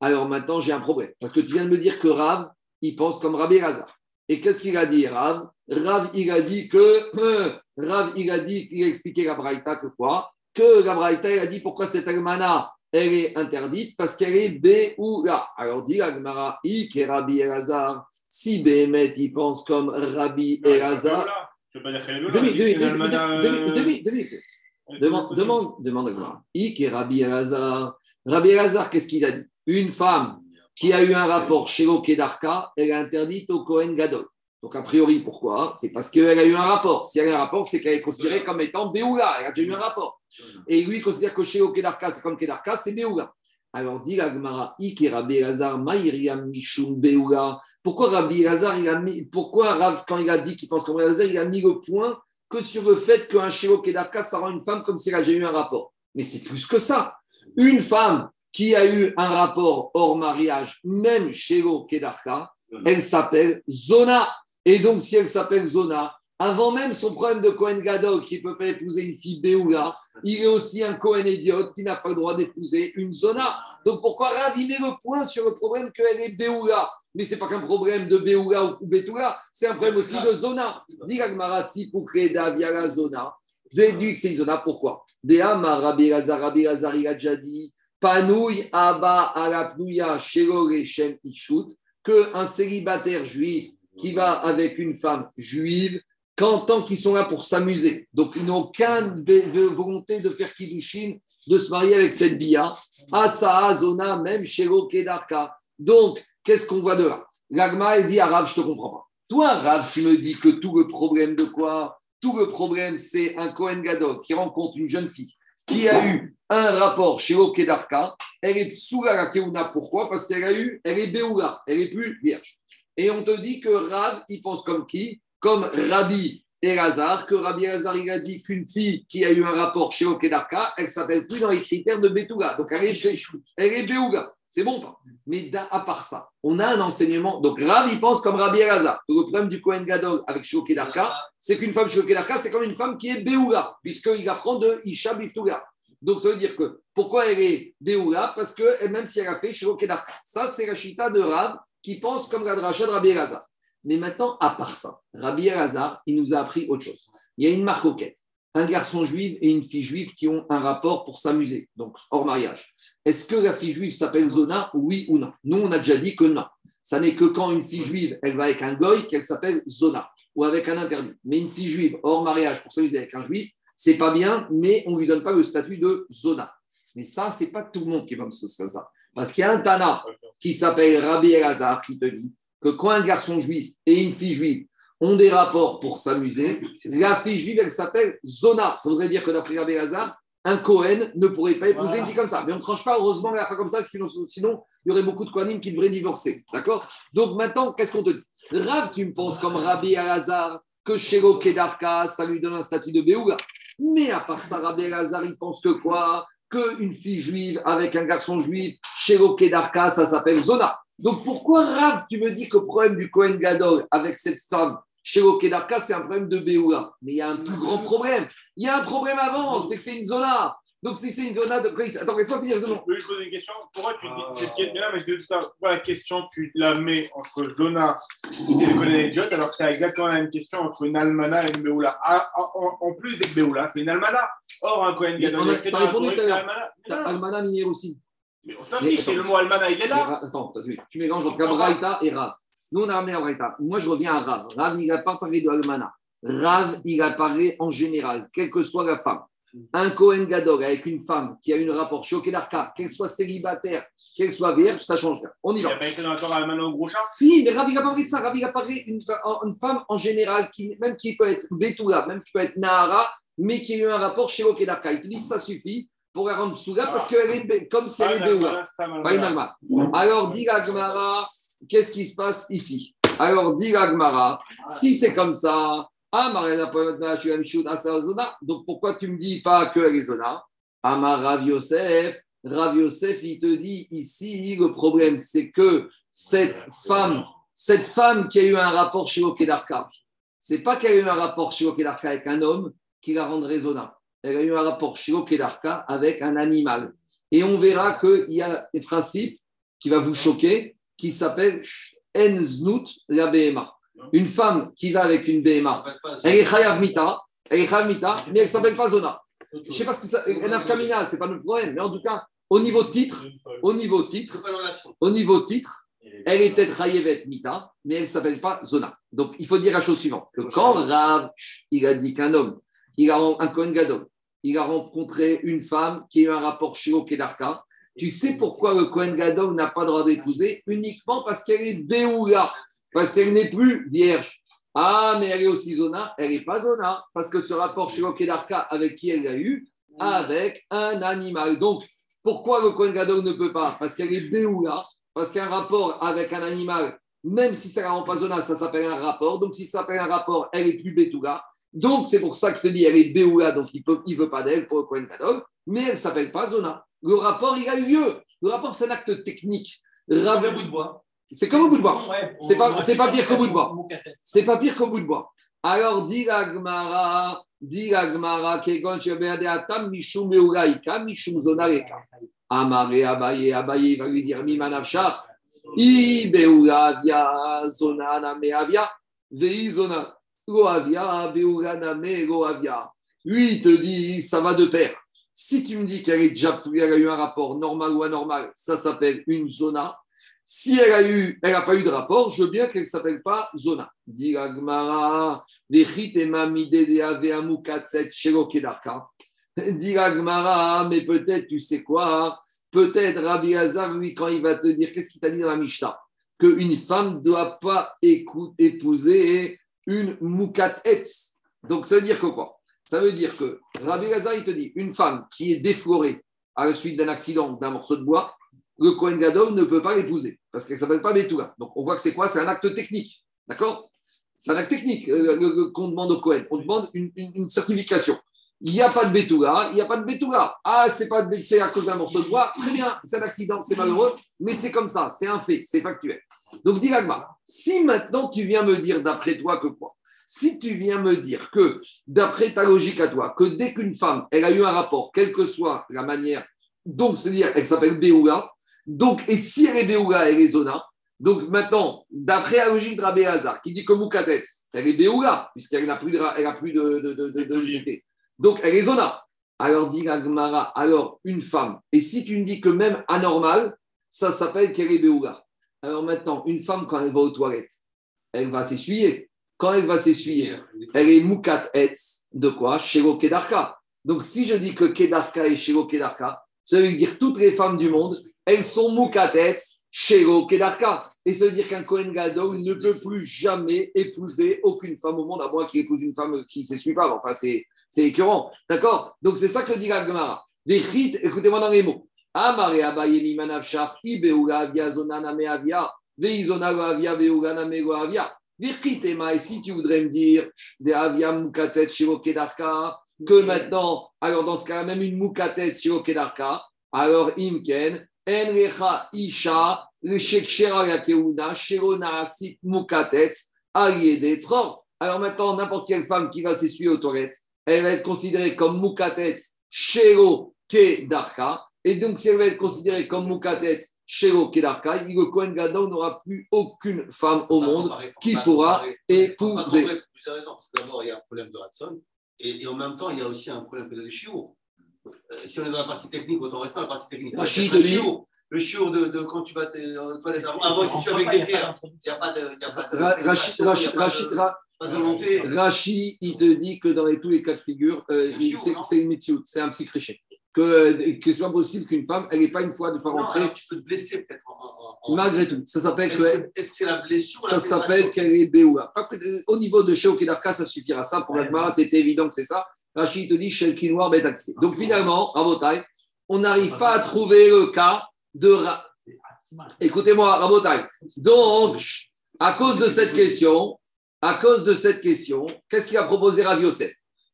alors maintenant j'ai un problème. Parce que tu viens de me dire que Rav, il pense comme Rabbi Elazar. Et qu'est-ce qu'il a dit, Rav? Rav, il a dit que. Rav, il a dit, il a expliqué la Braïta que quoi? Que la Braïta, il a dit pourquoi cette Almana, elle est interdite? Parce qu'elle est Béoula. Alors dit la Gemara, ik et Rabbi Elazar. Si Béhémet, il pense comme Rabbi Elazar. Je veux pas dire qu'elle est là. Demi, Il demi, dit que demi, l'almanach, demi, demi, demi. elle Demande, demande, demande à Rabbi Elazar. Rabbi Elazar, qu'est-ce qu'il a dit? Une femme qui a eu un rapport chez Okedarka, elle est interdite au Kohen Gadol. Donc, a priori, pourquoi? C'est parce qu'elle a eu un rapport. Si elle a un rapport, c'est qu'elle est considérée comme étant Béoula. Elle a déjà eu un rapport. Et lui, il considère que chez Okedarka, c'est comme Kedarka, c'est Béoula. Alors, dit la Gemara, Ik et Rabbi Elazar, Maïriam Mishum Béoula. Pourquoi Rabbi Elazar, il a mis, pourquoi Rav, quand il a dit qu'il pense comme Rabbi Elazar, il a mis le point que sur le fait qu'un Shiro Kedarka, ça rend une femme comme si elle a déjà eu un rapport? Mais c'est plus que ça. Une femme qui a eu un rapport hors mariage, même chez Kedarka, elle s'appelle Zona. Et donc, si elle s'appelle Zona, avant même son problème de Cohen Gadol, qui ne peut pas épouser une fille Béoula, il est aussi un Cohen idiote qui n'a pas le droit d'épouser une Zona. Donc, pourquoi ravimer le point sur le problème qu'elle est Béoula? Mais ce n'est pas qu'un problème de Béoula ou Bétoula, c'est un problème aussi de Zona. Dit Agmarati pour via la Zona. Déduit que c'est une Zona. Pourquoi? Deama Rabbi Lazar, Rabbi Lazar, il a déjà dit Panouille Abba Alapnouya Rechem Ishut, qu'un célibataire juif qui va avec une femme juive, qu'en tant qu'ils sont là pour s'amuser. Donc, ils n'ont aucune volonté de faire Kiddushin, de se marier avec cette bia. Asa Zona, même Shelo Kedarka. Donc, qu'est-ce qu'on voit de là? L'agma, elle dit Rav, je ne te comprends pas. Toi, Rav, tu me dis que tout le problème de quoi? Tout le problème, c'est un Kohen Gadol qui rencontre une jeune fille qui a eu un rapport chez Okedarka. Elle est sous la Keuna. Pourquoi? Parce qu'elle a eu, elle est Béoula, elle est plus vierge. Et on te dit que Rav, il pense comme qui? Comme Rabbi Elazar, que Rabbi Elazar, il a dit qu'une fille qui a eu un rapport chez Okedarka, elle s'appelle plus dans les critères de Betouga. Donc elle est, elle est Béouga. C'est bon Mais à part ça, on a un enseignement. Donc Rav, il pense comme Rabbi Elazar. Le problème du Kohen Gadol avec chez Okedarka, c'est qu'une femme chez Okedarka, c'est comme une femme qui est Béoula, puisqu'il apprend de Isha Biftuga. Donc ça veut dire que pourquoi elle est Béoula Parce que même si elle a fait chez Okedarka. Ça, c'est la chita de Rav qui pense comme la dracha de Rabbi Elazar. Mais maintenant, à part ça, Rabbi Elazar, il nous a appris autre chose. Il y a une marcoquette. Un garçon juif et une fille juive qui ont un rapport pour s'amuser, donc hors mariage. Est-ce que la fille juive s'appelle Zona, oui ou non? Nous, on a déjà dit que non. Ça n'est que quand une fille juive, elle va avec un goy, qu'elle s'appelle Zona, ou avec un interdit. Mais une fille juive hors mariage pour s'amuser avec un juif, c'est pas bien, mais on lui donne pas le statut de Zona. Mais ça, c'est pas tout le monde qui va me comme ça. Parce qu'il y a un Tana qui s'appelle Rabbi Elazar qui te dit que quand un garçon juif et une fille juive ont des rapports pour s'amuser, la fille juive, elle s'appelle Zona. Ça voudrait dire que d'après Rabbi Elazar, un Cohen ne pourrait pas épouser une fille comme ça. Mais on ne tranche pas, heureusement, la comme ça, parce que sinon, il y aurait beaucoup de Kohanim qui devraient divorcer. D'accord? Donc maintenant, qu'est-ce qu'on te dit? Rav, tu me penses comme Rabbi Elazar que Shelo Kedarka, ça lui donne un statut de Béouga. Mais à part ça, Rabbi Elazar, il pense que quoi? Qu'une fille juive avec un garçon juif, Shelo Kedarka, ça s'appelle Zona. Donc pourquoi, Rav, tu me dis que le problème du Kohen Gadol avec cette femme, Shelo Kedarka, c'est un problème de Béouga Mais il y a un plus grand problème. Il y a un problème avant, c'est que c'est une Zona. Donc, si c'est une zona de. Attends, laisse-moi finir. Je peux juste poser une question Pourquoi tu dis cette question-là Mais je veux savoir pourquoi la question, tu la mets entre Zona et le Cohen Idiot, alors que c'est exactement la même question entre une Almana et une Beoula. Ah, en, plus d'être Beoula, c'est une Almana. Or, un Cohen Gadol. Tu as répondu tout à l'heure. Almana Minier aussi. Mais on s'en fiche, c'est le mot Almana, il est là. Attends, tu mélanges entre Braïta et Rav. Nous, on a ramené à Braïta. Moi, je reviens à Rav. Rav, il n'a pas parlé de Almana. Rav, il a parlé en général, quelle que soit la femme un Cohen Gadol avec une femme qui a une rapport chez Okedarka, qu'elle soit célibataire, qu'elle soit vierge, ça change rien. On y va. Il n'y a pas été dans avec Manon Grouchin Si, mais Ravi n'a pas parlé de ça. Ravi a parlé d'une une femme en général, qui, même qui peut être Betula, même qui peut être Nahara, mais qui a eu un rapport chez Okedarka. Il te dit ça suffit pour la rendre Souga parce qu'elle est comme si elle est Beoula. Alors, dit Gmara, qu'est-ce qui se passe ici? Alors, dit Gmara, si c'est comme ça, ah, donc pourquoi tu me dis pas que Arizona Amar Rav Yosef, Rav Yosef, il te dit ici, le problème, c'est que cette femme, cette femme qui a eu un rapport chez Okedarka, c'est pas qu'elle a eu un rapport chez Okedarka avec un homme qui la rend raisonnable. Elle a eu un rapport chez Okedarka avec un animal. Et on verra qu'il y a un principe qui va vous choquer, qui s'appelle Enznut la BMA. Une femme qui va avec une BMA, elle est Chayav Mita, elle est Chayav Mita, mais elle ne s'appelle pas Zona. Je ne sais pas ce que ça. Kamina, ce n'est pas notre problème, mais en tout cas, au niveau titre, au niveau titre, au niveau titre, elle est peut-être Chayevet Mita, mais elle ne s'appelle pas Zona. Donc il faut dire la chose suivante. Que quand Rav, il a dit qu'un homme, il a un Kohen Gadol, il a rencontré une femme qui a eu un rapport chez Okedarka, tu sais pourquoi le Kohen Gadol n'a pas le droit d'épouser? Uniquement parce qu'elle est Béoula parce qu'elle n'est plus vierge. Ah, mais elle est aussi zona, elle n'est pas zona, parce que ce rapport chez Okedarka avec qui elle a eu, avec un animal. Donc, pourquoi le Kohen Gadol ne peut pas? Parce qu'elle est Béoula, parce qu'un rapport avec un animal, même si ça ne rend pas zona, ça s'appelle un rapport. Donc, si ça s'appelle un rapport, elle est plus Bétoula. Donc, c'est pour ça que je te dis, elle est Béoula, donc il ne veut pas d'elle pour le Kohen Gadol, mais elle ne s'appelle pas zona. Le rapport, il a eu lieu. Le rapport, c'est un acte technique. Rabbi bout de bois. C'est comme au bout de bois. c'est pas, c'est pas pire qu'au bout de bois. C'est pas pire qu'au bout de bois. Alors, dit Gmara, dit Gmara, Kegon Shebeadeatam, Mishum Meuraika, Mishum Zonareka. Amare Abaye, Abaye va lui dire Mimanavshach, I Beuravia, Zonana Meavia, Vei Zona, Goavia, Beurana Me, Goavia. Lui, il te dit, ça va de pair. Si tu me dis qu'elle est déjà, a eu un rapport normal ou anormal, ça s'appelle une zona. Si elle a eu, n'a pas eu de rapport, je veux bien qu'elle ne s'appelle pas Zona. Dit mais peut-être, tu sais quoi Peut-être Rabbi Hazar, lui, quand il va te dire, qu'est-ce qu'il t'a dit dans la Mishnah? Qu'une femme ne doit pas épouser une Mukat Etz. Donc, ça veut dire que quoi? Ça veut dire que Rabbi Hazar, il te dit, une femme qui est déflorée à la suite d'un accident, d'un morceau de bois, le Kohen Gadol ne peut pas l'épouser parce qu'elle ne s'appelle pas Betula. Donc on voit que c'est quoi? C'est un acte technique. D'accord? C'est un acte technique euh, qu'on demande au Kohen. On demande une, certification. Il n'y a pas de Betula, il n'y a pas de Betula. Ah, c'est pas à cause d'un morceau de bois. Très bien, c'est un accident, c'est malheureux, mais c'est comme ça, c'est un fait, c'est factuel. Donc dis si maintenant tu viens me dire d'après toi que quoi? Si tu viens me dire que, d'après ta logique à toi, que dès qu'une femme, elle a eu un rapport, quelle que soit la manière, donc c'est-à-dire elle s'appelle Béoula, donc, et si elle est Béoula, elle est Zona. Donc maintenant, d'après la logique de Rabbi Hazar, qui dit que Moukatets, elle est Béoula, puisqu'elle n'a plus de, elle de, Donc elle est Zona. Alors dit Gmara, alors une femme. Et si tu me dis que même anormal, ça s'appelle qu'elle est. Alors maintenant, une femme, quand elle va aux toilettes, elle va s'essuyer. Quand elle va s'essuyer, elle est Moukat de quoi? Shelo Kedarka. Donc si je dis que Kedarka est Shelo Kedarka, Ça veut dire toutes les femmes du monde, elles sont moukatetz, shelo, kedarka. Et ça veut dire qu'un Kohen Gadol ne peut plus jamais épouser aucune femme au monde, à moins qu'il épouse une femme qui ne suit pas. Enfin, c'est c'est écœurant. D'accord? Donc, c'est ça que dit la Gemara. Vechit, écoutez-moi dans les mots. Amare avia zonana veizona avia, et si tu voudrais me dire, de avia mukatet shiro kedarka, que maintenant, alors dans ce cas même une mukatet shiro kedarka, alors imken, enrecha isha, le shekshera la keuna, shiro naasit mukatet. Alors maintenant, n'importe quelle femme qui va s'essuyer aux toilettes, elle va être considérée comme Mukatet Shero Kedarka. Et donc, si elle va être considérée comme Mukatet Shero Kedarka, le Kohen Gadol n'aura plus aucune femme au monde qui pourra épouser. Vous avez raison, parce que d'abord, il y a un problème de Ratson, et, et en même temps, il y a aussi un problème de chiour. Euh, si on est dans la partie technique, autant rester dans la partie technique. Lui. chiour, le chiour de, de quand tu vas te, euh, toilette avant, avant, c'est sûr avec des pierres. Il n'y a pas de. il y a pas de- Ra- Rachid, il te dit que dans les- tous les cas de figure, euh, c'est une mitzvah, c'est un psychriché. Que, que ce soit possible qu'une femme, elle n'ait pas une fois de faire rentrer, tu peux te blesser peut-être en- malgré tout. Ça s'appelle Est-ce que. c'est est-ce que c'est la blessure la Ça s'appelle qu'elle est Béoula. Au niveau de Sheo Kedarka, ça suffira. Ça, pour Agmara, c'était évident que c'est ça. Rachid te dit Shel Kinoir Bet Aksé. Donc finalement, Rabotai, on n'arrive pas à trouver le cas de. Écoutez-moi, Rabotai. Donc, à cause de cette question, à cause de cette question, qu'est-ce qu'il a proposé Rav Yosef?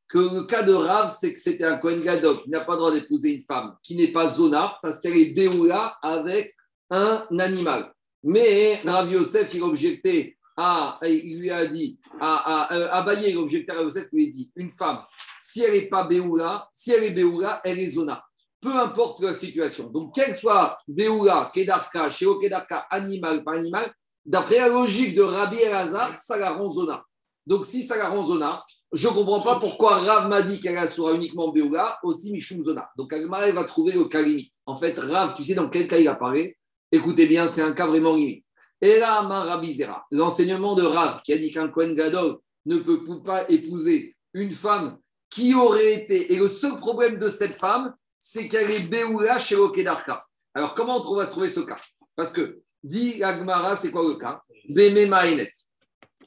Que le cas de Rav, c'est que c'était un Kohen Gadol qui n'a pas le droit d'épouser une femme qui n'est pas Zona parce qu'elle est Béoula avec un animal. Mais Rav Yosef, il objectait à, il lui a dit, à, à, euh, Abaye, il objectait à Rav Yosef, il lui a dit, une femme, si elle n'est pas Béoula, si elle est Béoula, elle est Zona. Peu importe la situation. Donc, quelle soit Béoula, Kedarka, Sheo Kedarka, animal par animal, d'après la logique de Rabbi Elazar, ça la rend Zona. Donc, si ça la rend Zona, je ne comprends pas pourquoi Rav m'a dit qu'elle assurera uniquement Béoula, aussi Mishum Zona. Donc, Agmara va trouver le cas limite. En fait, Rav, tu sais dans quel cas il apparaît? Écoutez bien, c'est un cas vraiment limite. Et là, Marabizera, l'enseignement de Rav qui a dit qu'un Kohen Gadol ne peut pas épouser une femme qui aurait été. Et le seul problème de cette femme, c'est qu'elle est Béoula chez Okedarka. Alors, comment on va trouver ce cas? Parce que, dit Agmara, c'est quoi le cas? Beme Maïnet.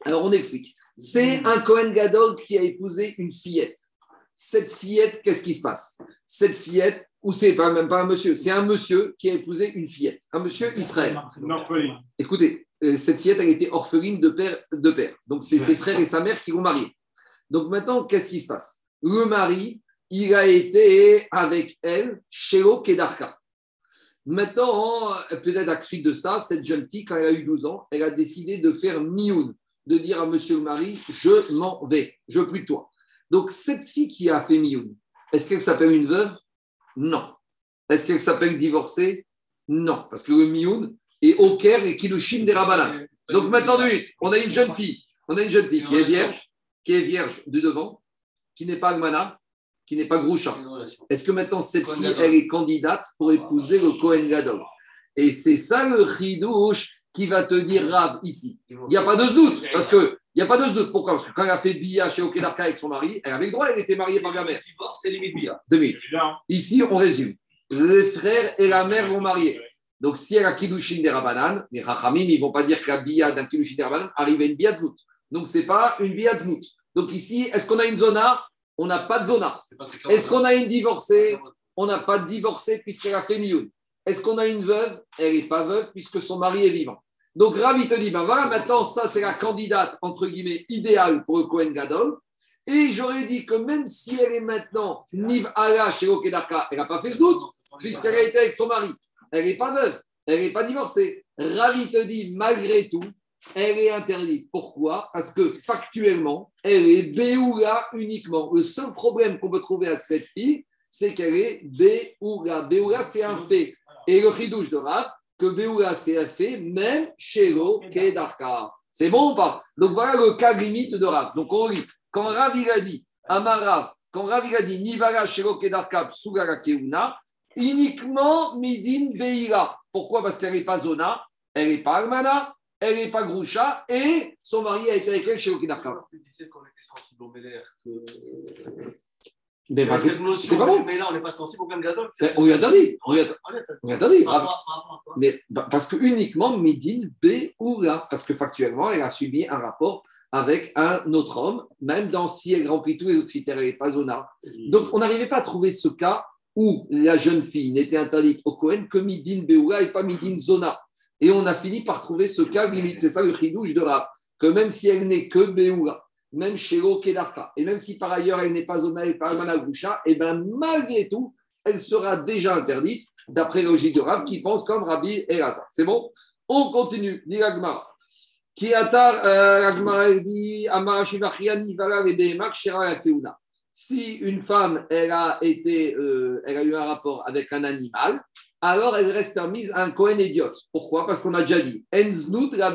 Alors, on explique. C'est un Kohen Gadol qui a épousé une fillette. Cette fillette, qu'est-ce qui se passe? Cette fillette, ou c'est pas même pas un monsieur, c'est un monsieur qui a épousé une fillette, un monsieur Israël. Une orpheline. Écoutez, euh, cette fillette, elle était orpheline de père. De père. Donc, c'est ses frères et sa mère qui vont marier. Donc, maintenant, qu'est-ce qui se passe? Le mari, il a été avec elle chez Kedarka. Maintenant, euh, peut-être à la suite de ça, cette jeune fille, quand elle a eu 12 ans, elle a décidé de faire mioun, de dire à monsieur le mari Je m'en vais, je veux plus toi. Donc, cette fille qui a fait mioun, est-ce qu'elle s'appelle une veuve? Non. Est-ce qu'elle s'appelle divorcée? Non. Parce que le mioun est au Caire et Kilushin des Rabbanan. Donc maintenant, on a une jeune fille, on a une jeune fille qui est vierge, qui est vierge du devant, qui n'est pas Agmana, qui n'est pas Groucha. Est-ce que maintenant cette fille, elle est candidate pour épouser le Kohen Gadol? Et c'est ça le chidouche qui va te dire Rav ici. Il n'y a pas de doute, parce que il n'y a pas de doute. Pourquoi? Parce que quand elle a fait Bia chez Okedarka avec son mari, elle avait le droit, elle était mariée par la mère. Divorce, c'est limite bia. Ici, on résume. Les frères et la mère vont marier. Donc, si elle a Kiddushin des Rabbanan, les Rachamim, ils ne vont pas dire la Bia d'un Kiddushin des Rabbanan arrive à une Bia Zmout. Donc, ce n'est pas une Bia Zmout. Donc, ici, est-ce qu'on a une zona On n'a pas de zona. Est-ce qu'on a une divorcée? On n'a pas de divorcée puisqu'elle a fait mioun. Est-ce qu'on a une veuve? Elle n'est pas veuve puisque son mari est vivant. Donc, Ravi te dit, ben voilà, maintenant, ça, c'est la candidate, entre guillemets, idéale pour le Kohen Gadol. Et j'aurais dit que même si elle est maintenant Niv Allah chez Okedarka, elle n'a pas fait doute, puisqu'elle a été avec son mari. Elle n'est pas veuve, elle n'est pas divorcée. Ravi te dit, malgré tout, elle est interdite. Pourquoi? Parce que factuellement, elle est Béoula uniquement. Le seul problème qu'on peut trouver à cette fille, c'est qu'elle est Béoula. Béoula, c'est un fait. Et le ridouche de Rav, que Béoula, c'est un fait, même chez Kedarka. C'est bon ou pas? Donc voilà le cas limite de Rav. Donc on lit. Quand Rav il a dit, Amarav, quand Rav il a dit, Nivara Shelo Kedarka Psugara Keuna, uniquement Midin Beira. Pourquoi? Parce qu'elle n'est pas Zona, elle n'est pas Almana, elle n'est pas Groucha, et son mari a été avec elle chez Okedarka. Tu disais qu'on était sensible au que Mais pas- cette c'est notion, pas bon. mais là, on n'est pas sensible au Kohen Gadol. Mais on lui a donné. On lui a, On lui a donné. Par rapport par rapport à quoi? Mais bah, parce que uniquement Midin B ou là, parce que factuellement, elle a subi un rapport avec un autre homme, même dans si elle remplit tous les autres critères, elle n'est pas zona. Donc, on n'arrivait pas à trouver ce cas où la jeune fille n'était interdite au Cohen que Midin Beoula et pas Midin Zona. Et on a fini par trouver ce cas limite. C'est ça le chidouche de Rav. Que même si elle n'est que Beoula, même chez Kedarka, et même si par ailleurs elle n'est pas Zona et pas Managusha, et bien malgré tout, elle sera déjà interdite, d'après logique de Rav, qui pense comme Rabbi Elazar. C'est bon? On continue. Dit l'Agmara. Qui euh. Si une femme, elle a, été, euh, elle a eu un rapport avec un animal, alors elle reste permise à un Cohen idiot. Pourquoi? Parce qu'on a déjà dit Enznout la.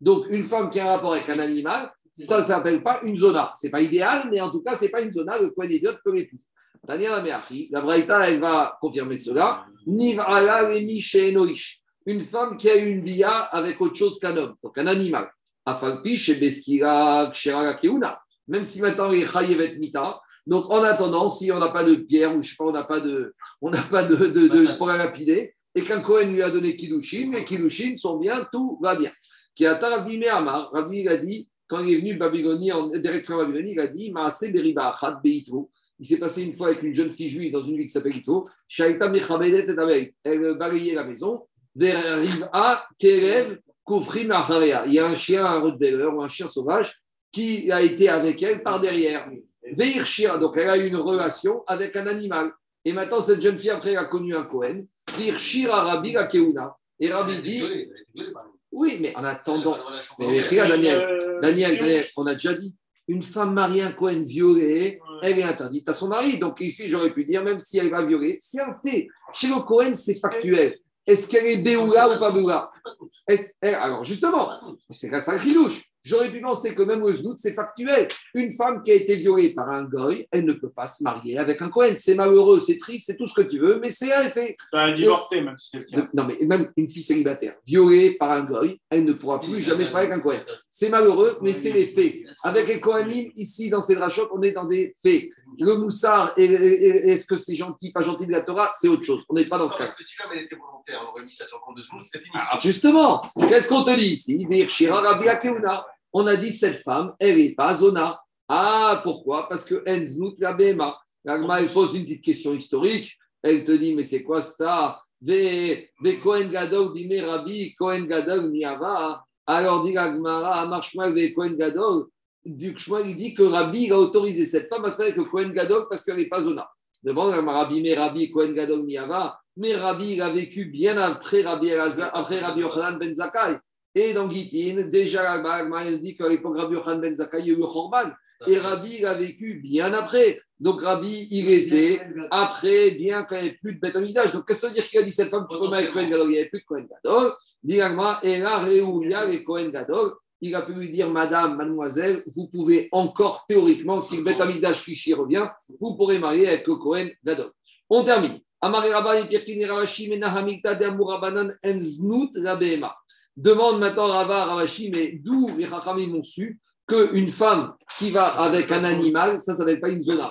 Donc, une femme qui a un rapport avec un animal, ça ne s'appelle pas une zona. Ce n'est pas idéal, mais en tout cas, ce n'est pas une zona. Le Cohen idiot peut l'épouser. Daniel Ameachi, la Braïta, elle va confirmer cela. Une femme qui a eu une bia avec autre chose qu'un homme, donc un animal. Même si maintenant il est mita. Donc en attendant, si on n'a pas de pierre ou je sais pas, on n'a pas de, on n'a pas de, de, de- pour la lapider, et qu'un Cohen lui a donné Kiddushin, les Kiddushin sont bien, tout va bien. Qui a Rabbi Mehamar, Rabbi il a dit, quand il est venu Babylonie, en direction de Babylonie, il a dit, Maase Beriba Achat Beitro. Il s'est passé une fois avec une jeune fille juive dans une ville qui s'appelle Ito. Shaita Mechabedet et Abeid. Elle balayait la maison. Riva Kerev Kofrim Acharia. Il y a un chien, un rottweiler ou un chien sauvage qui a été avec elle par derrière. Veirshia, donc elle a eu une relation avec un animal. Et maintenant, cette jeune fille, après, elle a connu un Cohen. Veirshira Rabbi la Keuna. Et Rabbi dit violée, violée. Oui, mais en attendant. Mais, regarde, Daniel, Euh, Daniel, Daniel, on a déjà dit, une femme mariée, un Cohen violé, elle est interdite à son mari. Donc ici, j'aurais pu dire, même si elle va violer, c'est un fait. Chez le Cohen, c'est factuel. Est-ce qu'elle est Béoula ou pas Béoula elle- Alors justement, c'est reste un chilouche. J'aurais pu penser que même au Znout, c'est factuel. Une femme qui a été violée par un goy, elle ne peut pas se marier avec un Cohen. C'est malheureux, c'est triste, c'est tout ce que tu veux, mais c'est un fait. T'as divorcé, même si c'est le cas. Non, mais même une fille célibataire, violée par un goy, elle ne pourra plus jamais se marier avec un Cohen. C'est malheureux, mais c'est les faits. Avec les Kohanim, ici, dans ces drachotes, on est dans des faits. Le moussard, est-ce que c'est gentil, pas gentil de la Torah, c'est autre chose. On n'est pas dans ce cas. parce que si jamais elle était volontaire, on aurait mis ça sur le compte de c'était fini. Alors justement, qu'est-ce qu'on te dit ici? Shira Rabbi. On a dit cette femme, elle n'est pas Zona. Ah, pourquoi? Parce que Enznout la Bema. L'Agma, elle pose une petite question historique. Elle te dit, mais c'est quoi ça? Ve Kohen Gadol, dime Rabbi, Kohen Gadol, Miava. Alors dit l'Agmara, Marshmal, ve Kohen Gadol. Du il dit que Rabbi a autorisé cette femme à se marier avec Kohen Gadol parce qu'elle n'est pas Zona. Devant l'Agmara, mais Rabbi, Kohen Gadol, Miava. Mais Rabbi, a vécu bien après Rabbi, après Rabbi Yochanan Ben Zakkai. Et dans Gitin, déjà, l'Agmara, il dit qu'à l'époque, Rabbi Yochanan Ben Zakkai, il y a eu le Khorban. Et Rabbi, il a vécu bien après. Donc Rabbi, il était après, bien quand il n'y avait plus de bête Amidash. Donc qu'est-ce que ça veut dire qu'il a dit cette femme qui avec Kohen Gadol Il n'y avait plus de Kohen Gadol? Dit l'Agmara, et là, Réouya, les Kohen Gadol. Il a pu lui dire, Madame, Mademoiselle, vous pouvez encore théoriquement, si le bête Amidash Kishi revient, vous pourrez marier avec le Kohen Gadol. On termine. Amare Pirkini Ravashi, Enznut, Rabehema. Demande maintenant Rava Ravashi, mais d'où les Chachamim ont su qu'une femme qui va avec un animal, ça ne s'appelle pas une zona.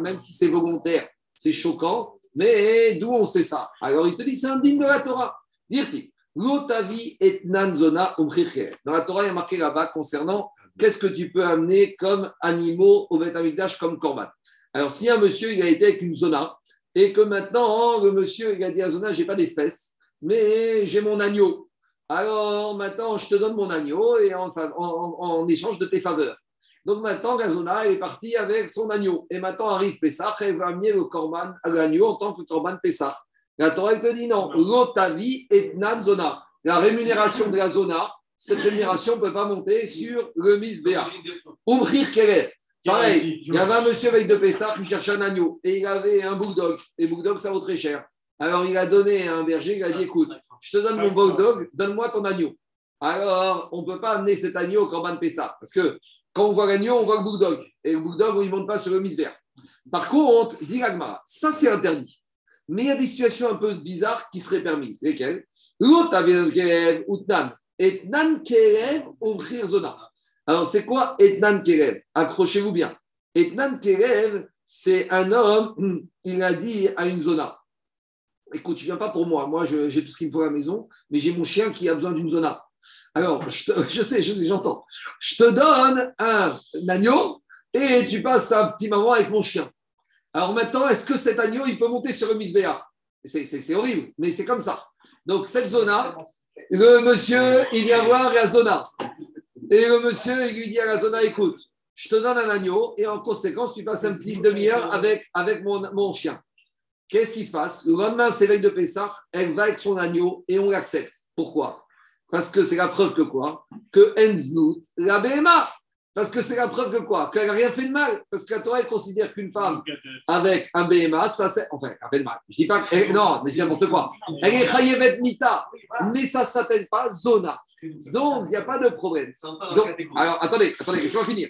Même si c'est volontaire. C'est choquant, mais d'où on sait ça? Alors il te dit, c'est un digne de la Torah. Dire-t-il, L'otavi et zona umchicher. Dans la Torah, il y a marqué là-bas concernant qu'est-ce que tu peux amener comme animaux au Beth Amikdash comme korban. Alors, si un monsieur, il a été avec une zona, et que maintenant, le monsieur, il a dit à zona, j'ai pas d'espèce, mais j'ai mon agneau. Alors, maintenant, je te donne mon agneau et en, en- échange de tes faveurs. Donc maintenant, Gazona elle est partie avec son agneau. Et maintenant arrive Pessah, elle va amener le korban à l'agneau en tant que korban Pessah. La Torah elle te dit non, l'otavi et zona. La rémunération de la zona, cette rémunération ne peut pas monter sur le misbéa. Umrir Kerer. Pareil, il y avait un monsieur avec de Pessah qui cherchait un agneau et il avait un bulldog. Et bulldog, ça vaut très cher. Alors il a donné à un berger, il a dit écoute, je te donne mon bulldog, donne-moi ton agneau. Alors, on ne peut pas amener cet agneau au Corban Pessah. Parce que quand on voit l'agneau, on voit le bulldog. Et le bulldog, il ne monte pas sur le misbère. Par contre, dit l'Agmara, ça c'est interdit. Mais il y a des situations un peu bizarres qui seraient permises. Lesquelles? Etnan Kerev. Alors, c'est quoi Etnan Kerev Accrochez-vous bien. Etnan Kerev, c'est un homme, il a dit à une zona Écoute, je viens pas pour moi. Moi, j'ai tout ce qu'il me faut à la maison, mais j'ai mon chien qui a besoin d'une zona. Alors, je, sais, je sais, j'entends. Je te donne un, agneau et tu passes un petit moment avec mon chien. Alors maintenant, est-ce que cet agneau, il peut monter sur le misbéar c'est horrible, mais c'est comme ça. Donc, cette zona, le monsieur, il vient voir la zona. Et le monsieur, il lui dit à la zona, écoute, je te donne un agneau et en conséquence, tu passes un petit demi-heure avec, avec mon, mon chien. Qu'est-ce qui se passe? Le lendemain, c'est veille de Pessah, elle va avec son agneau et on l'accepte. Pourquoi? Parce que c'est la preuve que quoi? Que Enznout, la BMA. Parce que c'est la preuve que quoi? Qu'elle n'a rien fait de mal. Parce que la Torah elle considère qu'une femme avec un BMA, ça c'est. Enfin, elle a fait de mal. Je dis pas que. elle- Non, mais c'est n'importe quoi. Elle est Chayevet Mita, mais ça ne s'appelle pas Zona. Donc, il n'y a pas de problème. Donc, alors, attendez, attendez, laissez-moi finir.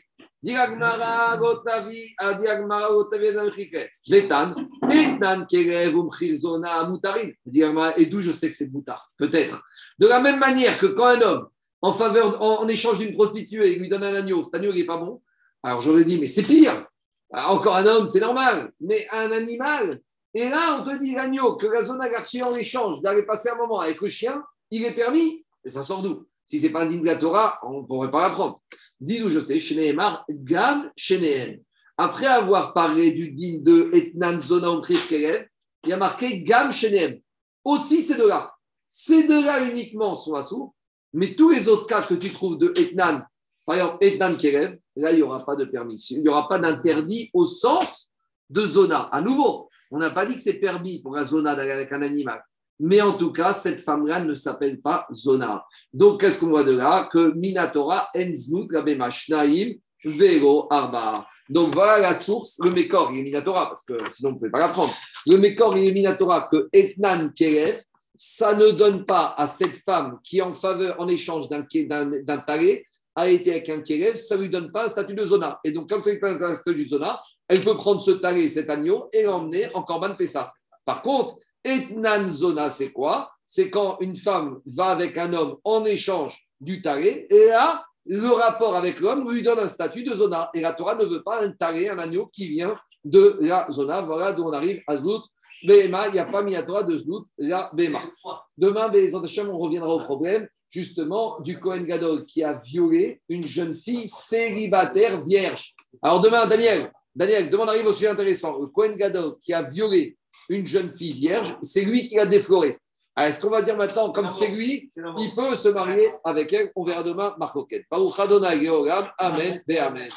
Et d'où je sais que c'est moutard Peut-être. De la même manière que quand un homme, en échange d'une prostituée, lui donne un agneau, cet agneau, n'est pas bon. Alors, j'aurais dit, mais c'est pire. Encore un homme, c'est normal. Mais un animal, et là, on te dit l'agneau que la zone a en échange d'aller passer un moment avec le chien, il est permis. Et ça sort d'où Si ce n'est pas un digne de la Torah, on ne pourrait pas l'apprendre. Dis d'où je sais, Shneemar, Gam, Shneem. Après avoir parlé du digne de Etnan Zona Omkriv Kelev, il y a marqué Gam, Shneem. Aussi ces deux-là. Ces deux-là uniquement sont assourds, mais tous les autres cas que tu trouves de Etnan, par exemple Etnan Kelev, là, il n'y aura pas de permission, il n'y aura pas d'interdit au sens de Zona. À nouveau, on n'a pas dit que c'est permis pour la Zona avec un animal. Mais en tout cas, cette femme-là ne s'appelle pas Zona. Donc, qu'est-ce qu'on voit de là? Que Minatora, Enznout, Rabema, Shnaim, Vero, Arba. Donc, voilà la source. Le Mécor, il est Minatora, parce que sinon, on ne pouvait pas l'apprendre. Le Mécor, il est Minatora que Etnan Kerev, ça ne donne pas à cette femme qui, en faveur, en échange d'un talé, a été avec un Kerev, ça ne lui donne pas un statut de Zona. Et donc, comme ça ne lui donne pas un statut de Zona, elle peut prendre ce talé, cet agneau, et l'emmener en Corban Pessah. Par contre, Etnan Zona, c'est quoi? C'est quand une femme va avec un homme en échange du taré, et là, le rapport avec l'homme lui donne un statut de Zona. Et la Torah ne veut pas un taré, un agneau qui vient de la Zona. Voilà d'où on arrive à Zlout. Bema, il n'y a pas mis à Torah de Zlout, la Bema. Demain, on reviendra au problème justement du Cohen Gadol qui a violé une jeune fille célibataire vierge. Alors demain, Daniel, Daniel, demain on arrive au sujet intéressant. Le Cohen Gadol qui a violé une jeune fille vierge, c'est lui qui l'a déflorée. Alors, Est-ce qu'on va dire maintenant, comme c'est lui, il peut se marier avec elle? On verra demain, Marc Oken. Baruch Adonai Georgam. Amen. Amen.